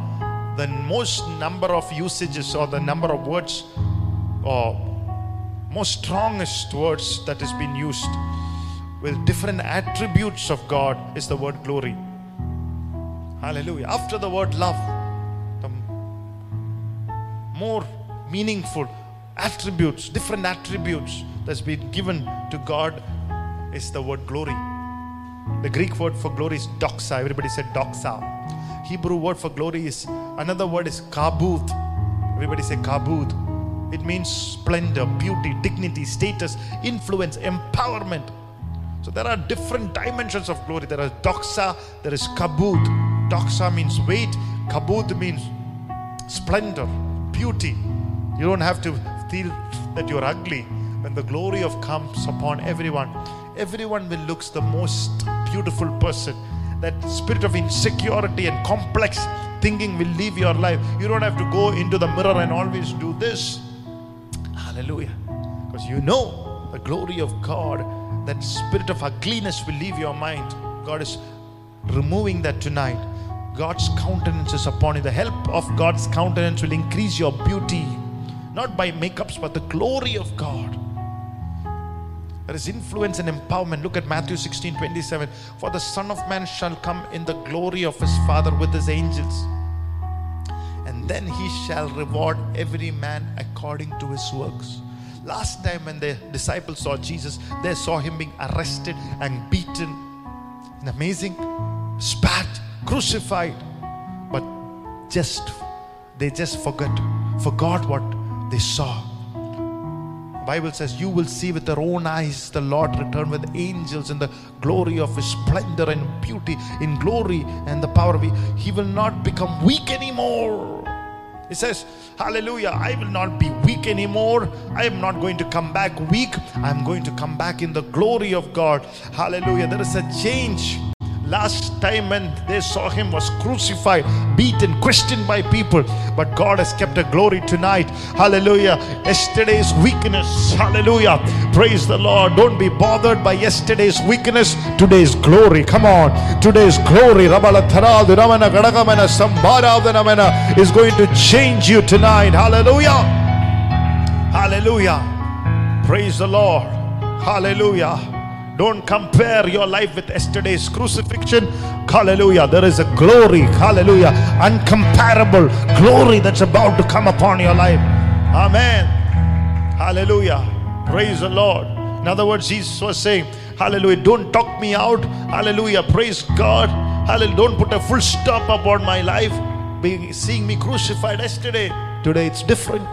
the most number of usages or the number of words or most strongest words that has been used with different attributes of God is the word glory. Hallelujah. After the word love, the more meaningful attributes, different attributes that's been given to God is the word glory. The Greek word for glory is doxa. Everybody said doxa. Hebrew word for glory is another word is kabut. Everybody say kabut. It means splendor, beauty, dignity, status, influence, empowerment. So there are different dimensions of glory. There is doxa, there is kabut. Doxa means weight, kabut means splendor, beauty. You don't have to feel that you're ugly when the glory of comes upon everyone. Everyone will looks the most beautiful person. That spirit of insecurity and complex thinking will leave your life. You don't have to go into the mirror and always do this. Hallelujah. Because you know the glory of God, that spirit of ugliness will leave your mind. God is removing that tonight. God's countenance is upon you. The help of God's countenance will increase your beauty, not by makeups, but the glory of God. There is influence and empowerment. Look at Matthew 16 27. For the Son of Man shall come in the glory of his Father with his angels. Then he shall reward every man according to his works. Last time when the disciples saw Jesus, they saw him being arrested and beaten. And amazing, spat, crucified. But just they just forgot, forgot what they saw. Bible says you will see with your own eyes the Lord return with angels in the glory of his splendor and beauty, in glory and the power of. He will not become weak anymore. He says, Hallelujah, I will not be weak anymore. I am not going to come back weak. I am going to come back in the glory of God. Hallelujah. There is a change. Last time when they saw him was crucified, beaten, questioned by people. But God has kept a glory tonight. Hallelujah. Yesterday's weakness. Hallelujah. Praise the Lord. Don't be bothered by yesterday's weakness. Today's glory. Come on. Today's glory. Is going to change you tonight. Hallelujah. Hallelujah. Praise the Lord. Hallelujah. Don't compare your life with yesterday's crucifixion. Hallelujah. There is a glory. Hallelujah. Uncomparable glory that's about to come upon your life. Amen. Hallelujah. Praise the Lord. In other words, Jesus was saying, Hallelujah. Don't talk me out. Hallelujah. Praise God. Hallelujah. Don't put a full stop upon my life. Being seeing me crucified yesterday. Today it's different.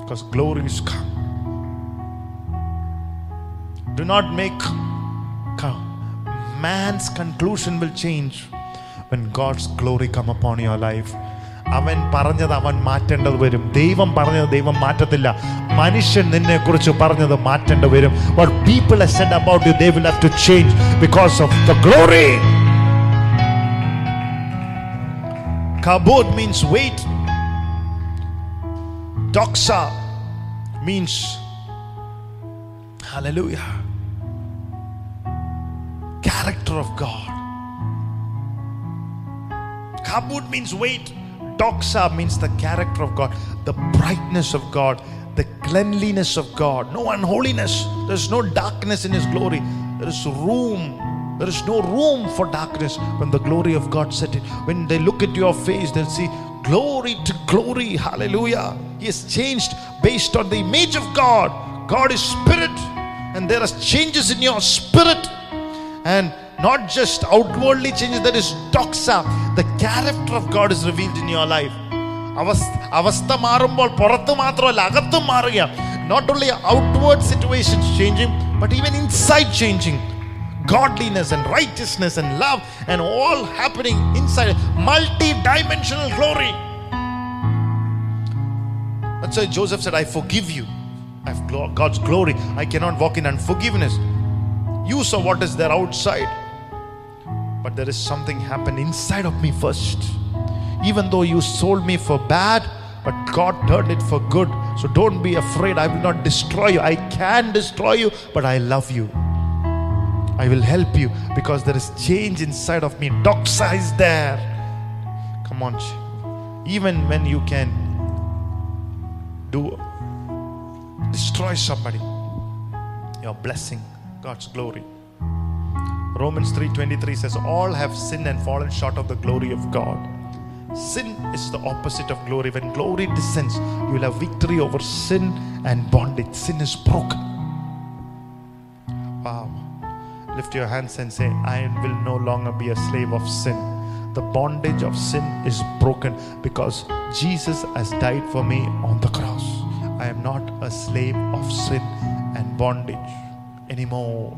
Because glory is come. Do not make co- man's conclusion will change when God's glory come upon your life. അവൻ പറഞ്ഞത് അവൻ മാറ്റേണ്ടത് വരും ദൈവം പറഞ്ഞത് ദൈവം മാറ്റത്തില്ല മനുഷ്യൻ നിന്നെ കുറിച്ച് പറഞ്ഞത് മാറ്റേണ്ടി വരും what people have said about you they will have to change because of the glory Kabod means weight. Doxa means hallelujah. Character of God. Kabod means weight. Doxa means the character of God, the brightness of God, the cleanliness of God, no unholiness. There's no darkness in His glory. There is room. There is no room for darkness when the glory of God set in. When they look at your face, they'll see glory to glory. Hallelujah. He has changed based on the image of God. God is spirit, and there are changes in your spirit. And not just outwardly changes, there is doxa. The character of God is revealed in your life. അവസ്ഥ അവസ്ഥ മാറുമ്പോൾ പുറത്ത് മാത്രമല്ല അകത്തും മാറുക not only outward situations changing but even inside changing godliness and righteousness and love and all happening inside multi-dimensional glory that's why joseph said i forgive you i have glo- god's glory i cannot walk in unforgiveness you saw what is there outside but there is something happened inside of me first even though you sold me for bad but god turned it for good so don't be afraid i will not destroy you i can destroy you but i love you I will help you because there is change inside of me. Doxa is there. Come on. Even when you can do destroy somebody, you're blessing God's glory. Romans 3:23 says, All have sinned and fallen short of the glory of God. Sin is the opposite of glory. When glory descends, you will have victory over sin and bondage. Sin is broken. Wow. Lift your hands and say, I will no longer be a slave of sin. The bondage of sin is broken because Jesus has died for me on the cross. I am not a slave of sin and bondage anymore.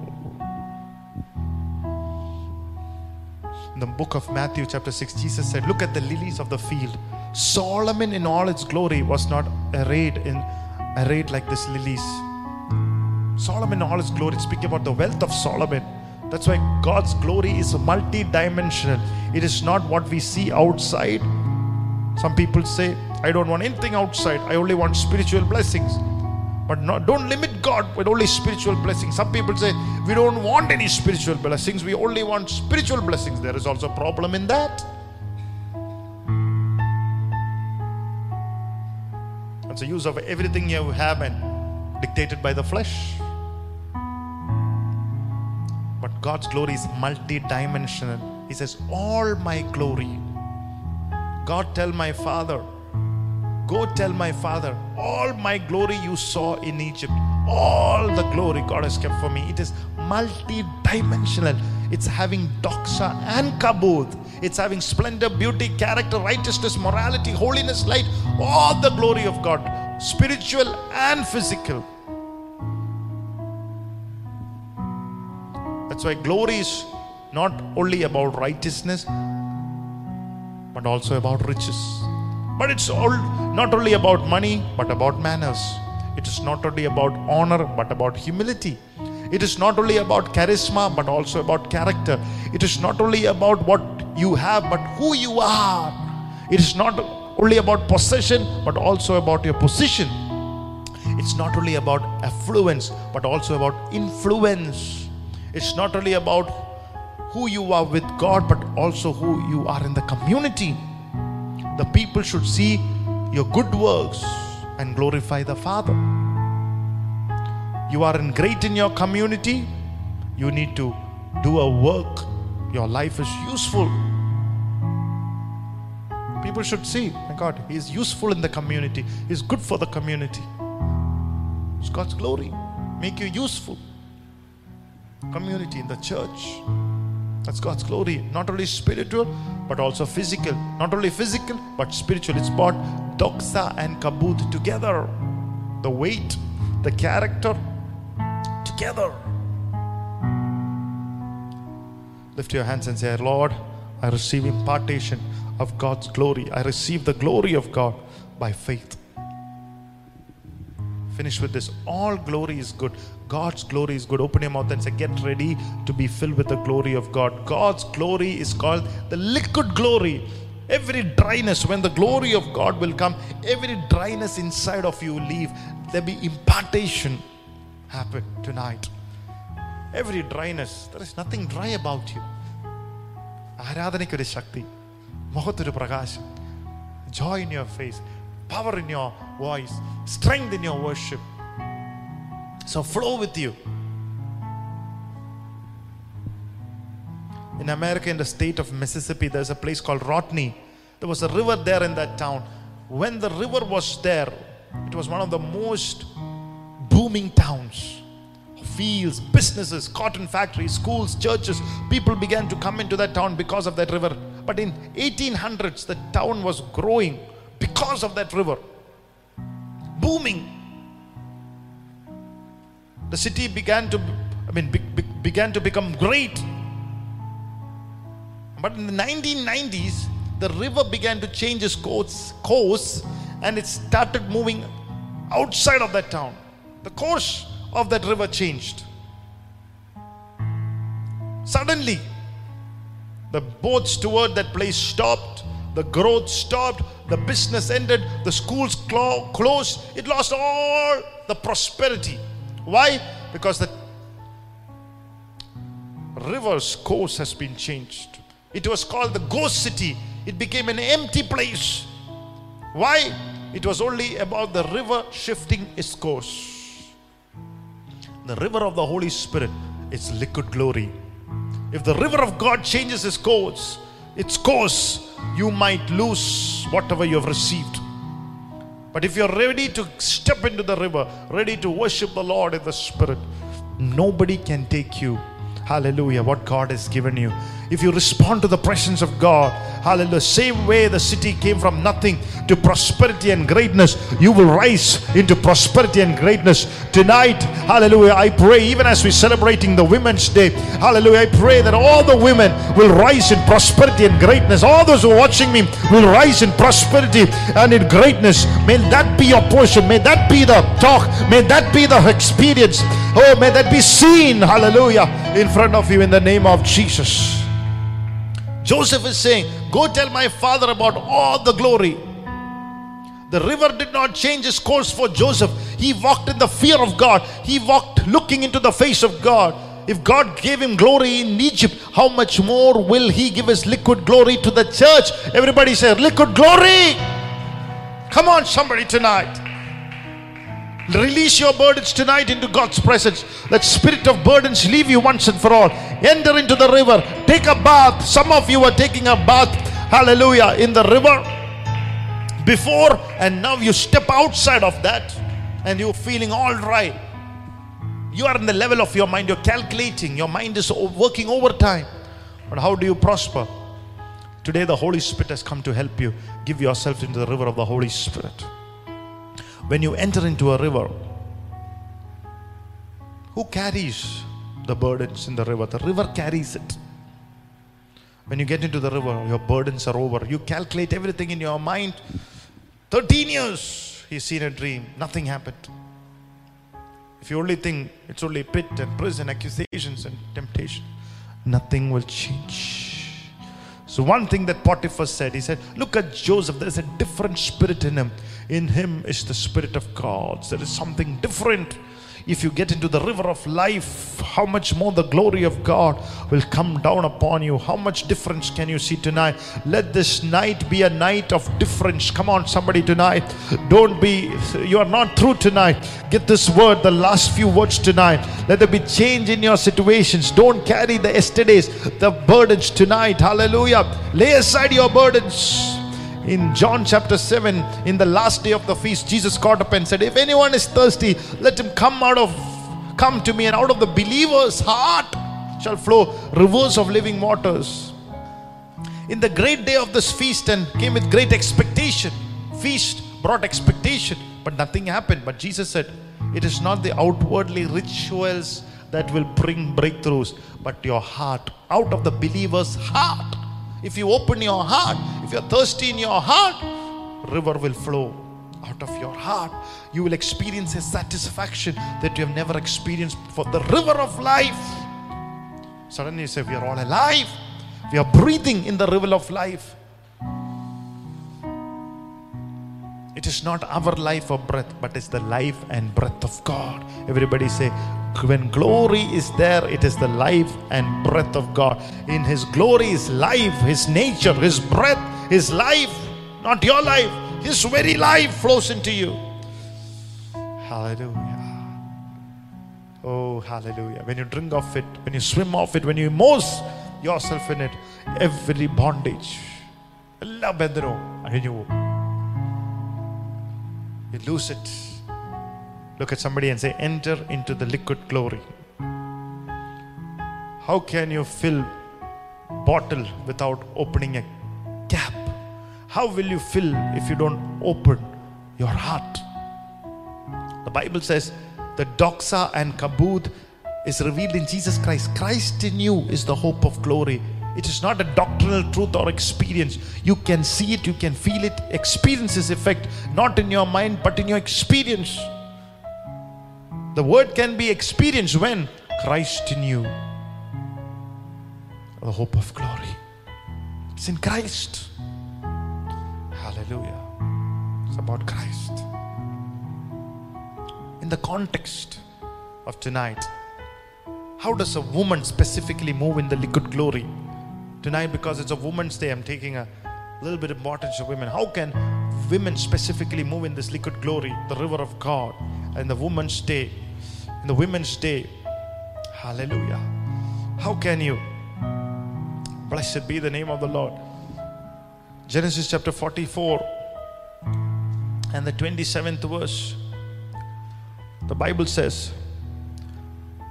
In the book of Matthew, chapter 6, Jesus said, Look at the lilies of the field. Solomon in all its glory was not arrayed in arrayed like this lilies. Solomon in all his glory, speaking about the wealth of Solomon. That's why God's glory is multi-dimensional. It is not what we see outside. Some people say, I don't want anything outside. I only want spiritual blessings. But don't limit God with only spiritual blessings. Some people say, we don't want any spiritual blessings. We only want spiritual blessings. There is also a problem in that. It's a use of everything you have and dictated by the flesh. But God's glory is multi-dimensional. He says, All my glory. God tell my father, Go tell my father, all my glory you saw in Egypt, all the glory God has kept for me. It is multi-dimensional. It's having doxa and kabod. It's having splendor, beauty, character, righteousness, morality, holiness, light, all the glory of God, spiritual and physical. That's why glory is not only about righteousness, but also about riches. But it's all not only about money, but about manners. It is not only about honor, but about humility. It is not only about charisma, but also about character. It is not only about what you have, but who you are. It is not only about possession, but also about your position. It's not only about affluence, but also about influence. It's not only about who you are with God, but also who you are in the community. The people should see your good works and glorify the Father. You are in great in your community, you need to do a work. Your life is useful. People should see, my God, He is useful in the community, He is good for the community. It's God's glory. Make you useful. Community in the church. That's God's glory. Not only spiritual, but also physical. Not only physical, but spiritual. It's brought doxa and kabut together. The weight, the character together. Lift your hands and say, Lord, I receive impartation of God's glory. I receive the glory of God by faith. Finish with this. All glory is good. God's glory is good. Open your mouth and say, Get ready to be filled with the glory of God. God's glory is called the liquid glory. Every dryness, when the glory of God will come, every dryness inside of you leave. There be impartation happen tonight. Every dryness, there is nothing dry about you. ആരാധനയ്ക്കൊരു ശക്തി മുഖത്തൊരു പ്രകാശം joy in your face, power in your voice, strength in your worship. So flow with you. In America, in the state of Mississippi, there's a place called Rodney. There was a river there in that town. When the river was there, it was one of the most booming towns. Fields, businesses, cotton factories, schools, churches, people began to come into that town because of that river. But in 1800s, the town was growing because of that river. Booming. The city began to, I mean, be- be- began to become great. But in the 1990s, the river began to change its course, course and it started moving outside of that town. The course of that river changed. Suddenly, the boats toward that place stopped, the growth stopped, the business ended, the schools clo- closed, it lost all the prosperity. Why? Because the river's course has been changed. It was called the ghost city. It became an empty place. Why? It was only about the river shifting its course. The river of the Holy Spirit is liquid glory. If the river of God changes its course, its course, you might lose whatever you have received. But if you're ready to step into the river, ready to worship the Lord in the Spirit, nobody can take you. Hallelujah, what God has given you. If you respond to the presence of God, hallelujah, same way the city came from nothing to prosperity and greatness, you will rise into prosperity and greatness. Tonight, hallelujah, I pray, even as we're celebrating the Women's Day, hallelujah, I pray that all the women will rise in prosperity and greatness. All those who are watching me will rise in prosperity and in greatness. May that be your portion. May that be the talk. May that be the experience. Oh, may that be seen, hallelujah, in front of you in the name of Jesus. Joseph is saying, Go tell my father about all the glory. The river did not change its course for Joseph. He walked in the fear of God, he walked looking into the face of God. If God gave him glory in Egypt, how much more will he give his liquid glory to the church? Everybody say, Liquid glory! Come on, somebody tonight. Release your burdens tonight into God's presence. Let spirit of burdens leave you once and for all. Enter into the river. Take a bath. Some of you are taking a bath, hallelujah, in the river before, and now you step outside of that and you're feeling all right. You are in the level of your mind, you're calculating, your mind is working overtime. But how do you prosper? Today, the Holy Spirit has come to help you. Give yourself into the river of the Holy Spirit. When you enter into a river, who carries the burdens in the river? The river carries it. When you get into the river, your burdens are over. You calculate everything in your mind. 13 years, he's seen a dream. Nothing happened. If you only think it's only pit and prison, accusations and temptation, nothing will change. So, one thing that Potiphar said, he said, Look at Joseph, there's a different spirit in him. In him is the spirit of God. There is something different. If you get into the river of life, how much more the glory of God will come down upon you. How much difference can you see tonight? Let this night be a night of difference. Come on, somebody tonight. Don't be, you are not through tonight. Get this word, the last few words tonight. Let there be change in your situations. Don't carry the yesterdays, the burdens tonight. Hallelujah. Lay aside your burdens. In John chapter 7, in the last day of the feast, Jesus caught up and said, If anyone is thirsty, let him come out of come to me, and out of the believer's heart shall flow rivers of living waters. In the great day of this feast, and came with great expectation. Feast brought expectation, but nothing happened. But Jesus said, It is not the outwardly rituals that will bring breakthroughs, but your heart, out of the believer's heart. If you open your heart, if you're thirsty in your heart, river will flow out of your heart. You will experience a satisfaction that you have never experienced before. The river of life. Suddenly you say, We are all alive. We are breathing in the river of life. It is not our life or breath, but it's the life and breath of God. Everybody say, when glory is there, it is the life and breath of God. In His glory is life, His nature, His breath, His life, not your life, His very life flows into you. Hallelujah. Oh, hallelujah. When you drink of it, when you swim off it, when you immerse yourself in it, every bondage, you lose it. Look at somebody and say, enter into the liquid glory. How can you fill bottle without opening a cap? How will you fill if you don't open your heart? The Bible says the doxa and kabod is revealed in Jesus Christ. Christ in you is the hope of glory. It is not a doctrinal truth or experience. You can see it, you can feel it, experience its effect, not in your mind, but in your experience. The word can be experienced when Christ in you, the hope of glory. It's in Christ. Hallelujah. It's about Christ. In the context of tonight, how does a woman specifically move in the liquid glory? Tonight, because it's a woman's day, I'm taking a little bit of importance of women. How can women specifically move in this liquid glory, the river of God, and the woman's day? In the women's day, hallelujah. How can you? Blessed be the name of the Lord. Genesis chapter 44 and the 27th verse. The Bible says,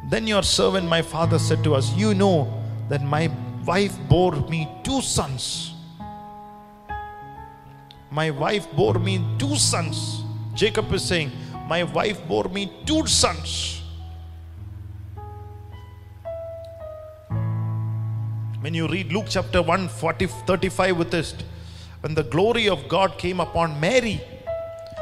Then your servant, my father, said to us, You know that my wife bore me two sons. My wife bore me two sons. Jacob is saying, My wife bore me two sons. When you read Luke chapter 1, 40, 35 with this, when the glory of God came upon Mary,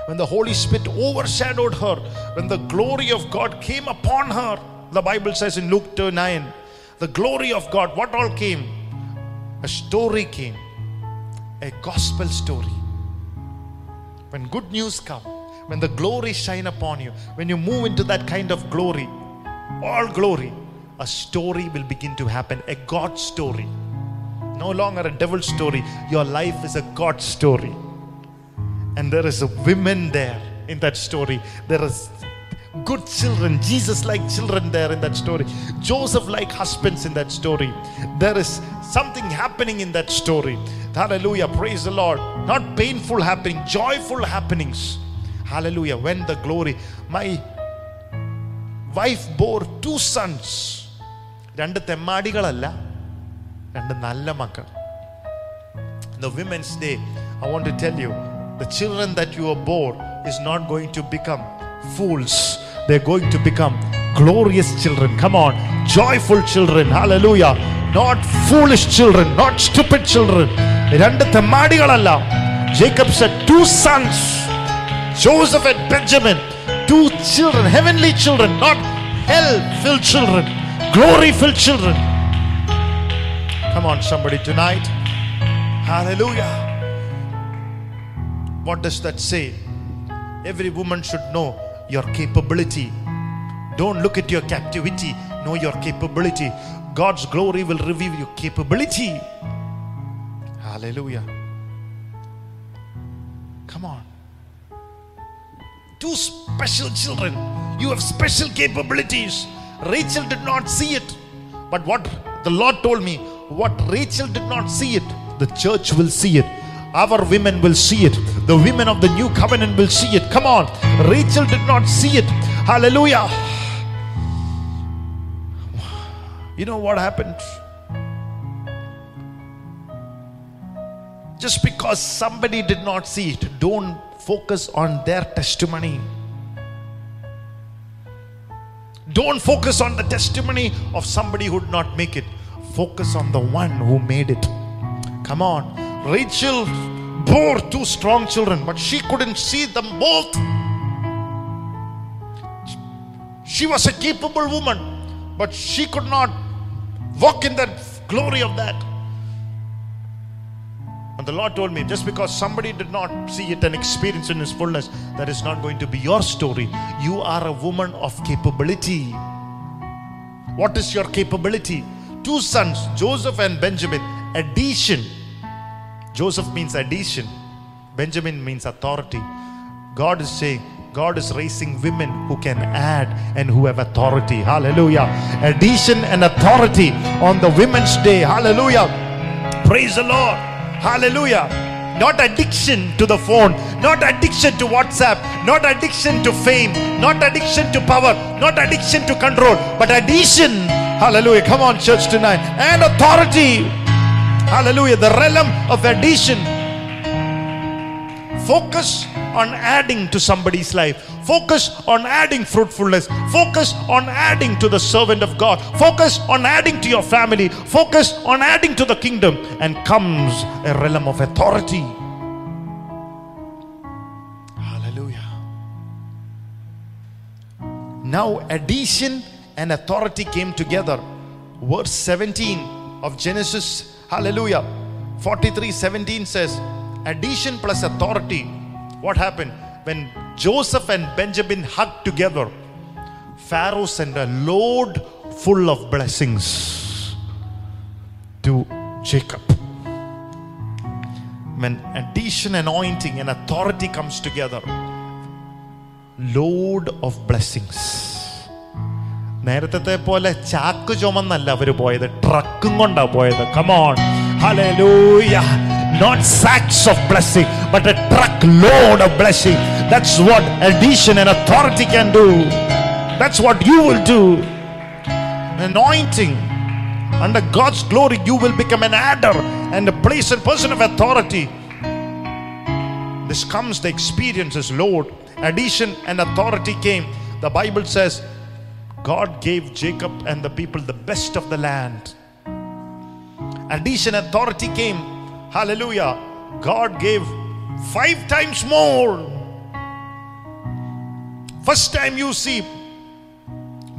when the Holy Spirit overshadowed her, when the glory of God came upon her, the Bible says in Luke 2 9, the glory of God, what all came? A story came, a gospel story. When good news come, when the glory shine upon you, when you move into that kind of glory, all glory, a story will begin to happen, a God story. No longer a devil story. Your life is a God story. And there is a women there in that story. There is good children, Jesus like children there in that story. Joseph like husbands in that story. There is something happening in that story. Hallelujah. Praise the Lord. Not painful happening, joyful happenings. Hallelujah. When the glory, my wife bore two sons. രണ്ട് തെമ്മാടികളല്ല രണ്ട് നല്ല മക്കൾ the women's day i want to tell you the children that you are born is not going to become fools they're going to become glorious children come on joyful children hallelujah not foolish children not stupid children രണ്ട് തെമ്മാടികളല്ല Jacob said two sons Joseph and Benjamin two children heavenly children not hell filled children glory filled children come on somebody tonight Hallelujah. What does that say? Every woman should know your capability. Don't look at your captivity, know your capability. God's glory will reveal your capability. Hallelujah. Come on. Two special children. You have special capabilities. Rachel did not see it. But what the Lord told me, what Rachel did not see it, the church will see it. Our women will see it. The women of the new covenant will see it. Come on. Rachel did not see it. Hallelujah. You know what happened? Just because somebody did not see it, don't focus on their testimony. Don't focus on the testimony of somebody who did not make it. Focus on the one who made it. Come on. Rachel bore two strong children, but she couldn't see them both. She was a capable woman, but she could not walk in the glory of that. And the Lord told me, just because somebody did not see it and experience it in its fullness, that is not going to be your story. You are a woman of capability. What is your capability? Two sons, Joseph and Benjamin. Addition. Joseph means addition, Benjamin means authority. God is saying, God is raising women who can add and who have authority. Hallelujah. Addition and authority on the Women's Day. Hallelujah. Praise the Lord. Hallelujah. Not addiction to the phone, not addiction to WhatsApp, not addiction to fame, not addiction to power, not addiction to control, but addition. Hallelujah. Come on, church, tonight. And authority. Hallelujah. The realm of addition. Focus on adding to somebody's life. Focus on adding fruitfulness. Focus on adding to the servant of God. Focus on adding to your family. Focus on adding to the kingdom. And comes a realm of authority. Hallelujah. Now, addition and authority came together. Verse 17 of Genesis, hallelujah. 43 17 says, Addition plus authority. What happened? When Joseph and Benjamin hugged together, Pharaoh sent a load full of blessings to Jacob. When addition, anointing, and authority comes together, load of blessings. നേരത്തെ പോലെ ചാക്ക് ചുമന്നല്ല അവര് പോയത് ട്രക്കും കൊണ്ടാ പോയത് come on hallelujah not sacks of blessing but a truckload of blessing. That's what addition and authority can do. That's what you will do. Anointing. Under God's glory you will become an adder and a place and person of authority. This comes the experiences Lord. addition and authority came. The bible says god gave jacob and the people the best of the land. Addition and authority came hallelujah. God gave five times more. First time you see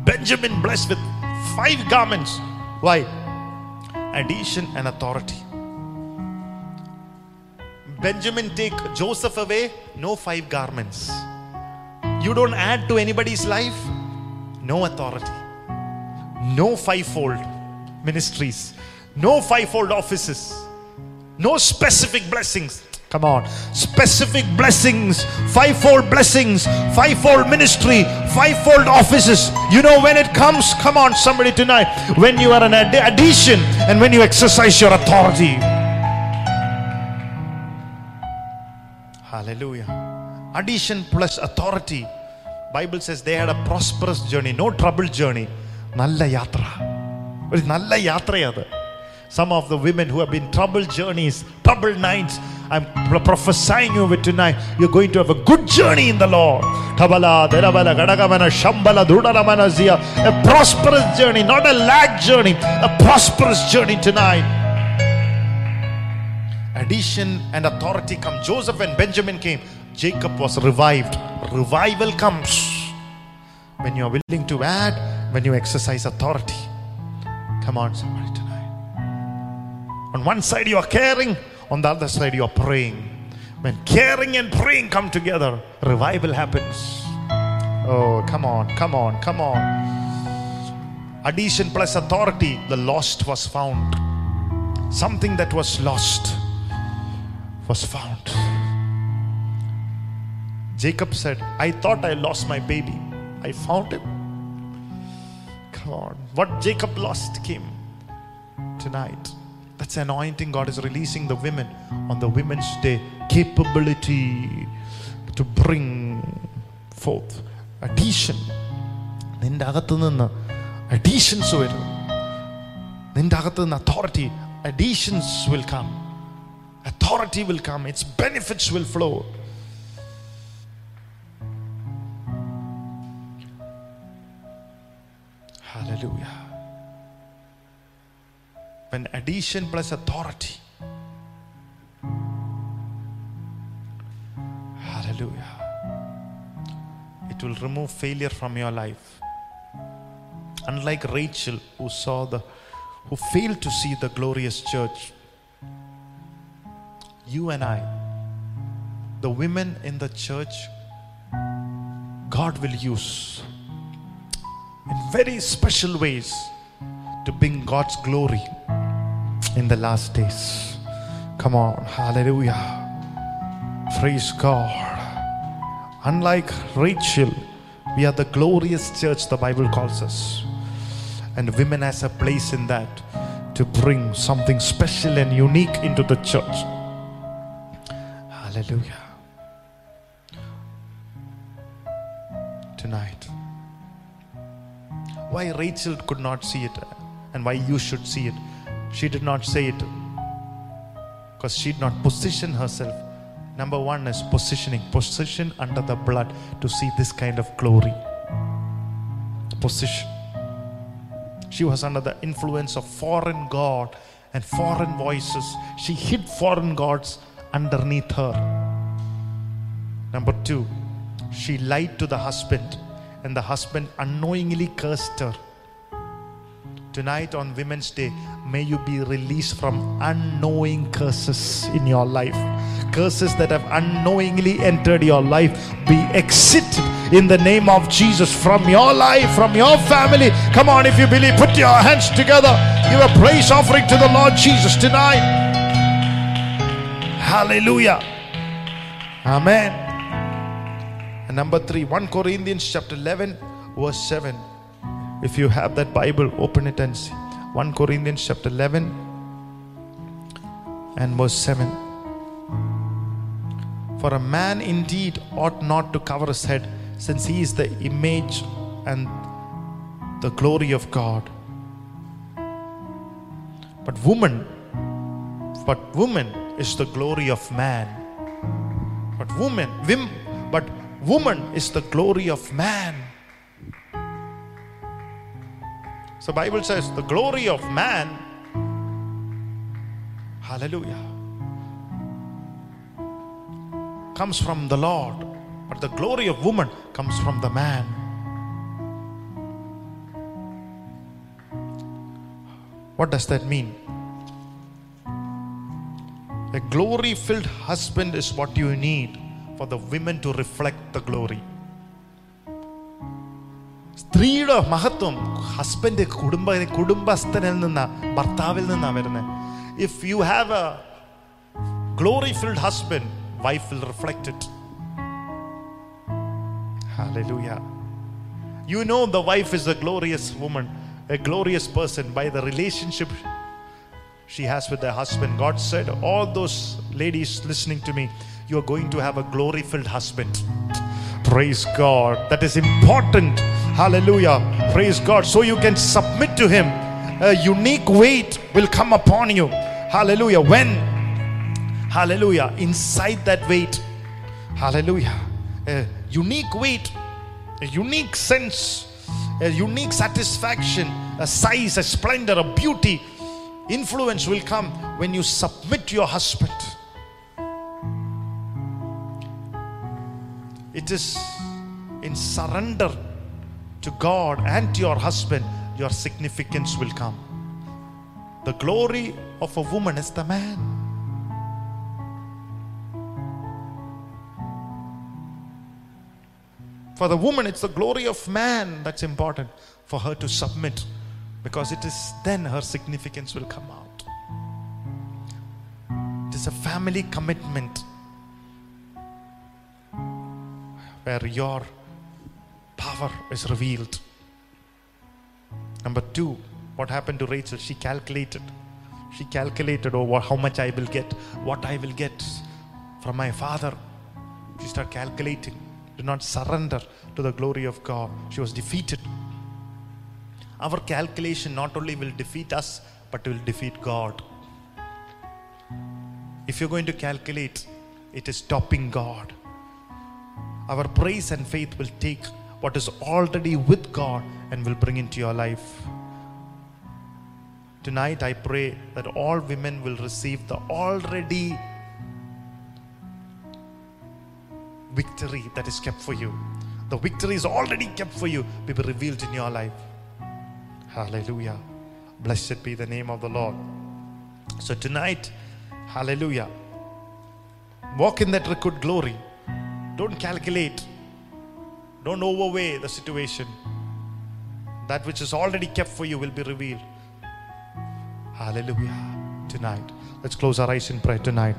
benjamin blessed with five garments. Why? Addition and authority. Benjamin take Joseph away, no five garments. You don't add to anybody's life, no authority. No fivefold ministries, no fivefold offices, no specific blessings. Come on, specific blessings, fivefold blessings, fivefold ministry, fivefold offices. You know when it comes, come on, somebody tonight, when you are an addi- addition and when you exercise your authority. Hallelujah. Addition plus authority. Bible says they had a prosperous journey, no troubled journey. നല്ല യാത്ര ഒരു നല്ല യാത്രയത് some of the women who have been troubled journeys, troubled nights, I'm pro- prophesying you with tonight, you're going to have a good journey in the Lord. Shambala. A prosperous journey, not a lag journey, a prosperous journey tonight addition and authority come. Joseph and Benjamin came. Jacob was revived. Revival comes when you are willing to add, when you exercise authority. Come on, somebody. On one side, you are caring, on the other side, you are praying. When caring and praying come together, revival happens. Oh, come on, come on, come on. Addition plus authority, the lost was found. Something that was lost was found. Jacob said, I thought I lost my baby. I found him. Come on. What Jacob lost came tonight. That's anointing God is releasing the women on the Women's Day. Capability to bring forth addition. നിന്റെ അകത്ത് നിന്ന് additions വരും നിന്റെ അകത്ത് നിന്ന് authority additions will come authority will come, its benefits will flow. Hallelujah. When addition plus authority. Hallelujah. It will remove failure from your life. Unlike Rachel, who saw the who failed to see the glorious church you and I, the women in the church, God will use in very special ways to bring God's glory in the last days. Come on, hallelujah. Praise God. Unlike Rachel, we are the glorious church, the Bible calls us. And women has a place in that to bring something special and unique into the church. Hallelujah. Tonight. Why Rachel could not see it and why you should see it. She did not say it because she did not position herself. Number one is positioning, position under the blood to see this kind of glory. Position. She was under the influence of foreign God and foreign voices. She hid foreign gods underneath her. Number two, she lied to the husband, and the husband unknowingly cursed her. Tonight on Women's Day, may you be released from unknowing curses in your life. Curses that have unknowingly entered your life be exited in the name of Jesus from your life, from your family. Come on, if you believe, put your hands together. Give a praise offering to the Lord Jesus tonight. Hallelujah. Amen. And number three, 1 Corinthians chapter 11, verse 7. If you have that Bible, open it and see. 1 Corinthians chapter 11 and verse 7. For a man indeed ought not to cover his head, since he is the image and the glory of God. But woman, but woman is the glory of man. But woman, wim, but woman is the glory of man. So Bible says the glory of man, hallelujah, comes from the Lord. But the glory of woman comes from the man. What does that mean? A glory filled husband is what you need for the women to reflect the glory. സ്ത്രീയുടെ മഹത്വം husband കുടുംബ കുടുംബസ്ഥനിൽ നിന്നാ ഭർത്താവിൽ നിന്നാ വരുന്നത് if you have a glory filled husband wife will reflect it Hallelujah. You know the wife is a glorious woman, a glorious person by the relationship she has with her husband. God said, All those ladies listening to me, you are going to have a glory filled husband. Praise God. That is important. Hallelujah. Praise God. So you can submit to Him. A unique weight will come upon you. Hallelujah. When, hallelujah, inside that weight, hallelujah, a unique weight, a unique sense, a unique satisfaction, a size, a splendor, a beauty, influence will come when you submit to your husband. It is in surrender to God and to your husband, your significance will come. The glory of a woman is the man. For the woman, it's the glory of man that's important for her to submit because it is then her significance will come out. It is a family commitment where your power is revealed. Number two, what happened to Rachel? She calculated. She calculated over how much I will get, what I will get from my father. She started calculating. Did not surrender to the glory of God. She was defeated. Our calculation not only will defeat us, but will defeat God. If you're going to calculate, it is stopping God. Our praise and faith will take what is already with God and will bring into your life. Tonight, I pray that all women will receive the already victory that is kept for you. The victory is already kept for you, be revealed in your life. Hallelujah. Blessed be the name of the Lord. So, tonight, hallelujah, Walk in that kabod glory. Don't calculate. Don't overweigh the situation. That which is already kept for you will be revealed. Hallelujah. Tonight. Let's close our eyes in prayer tonight.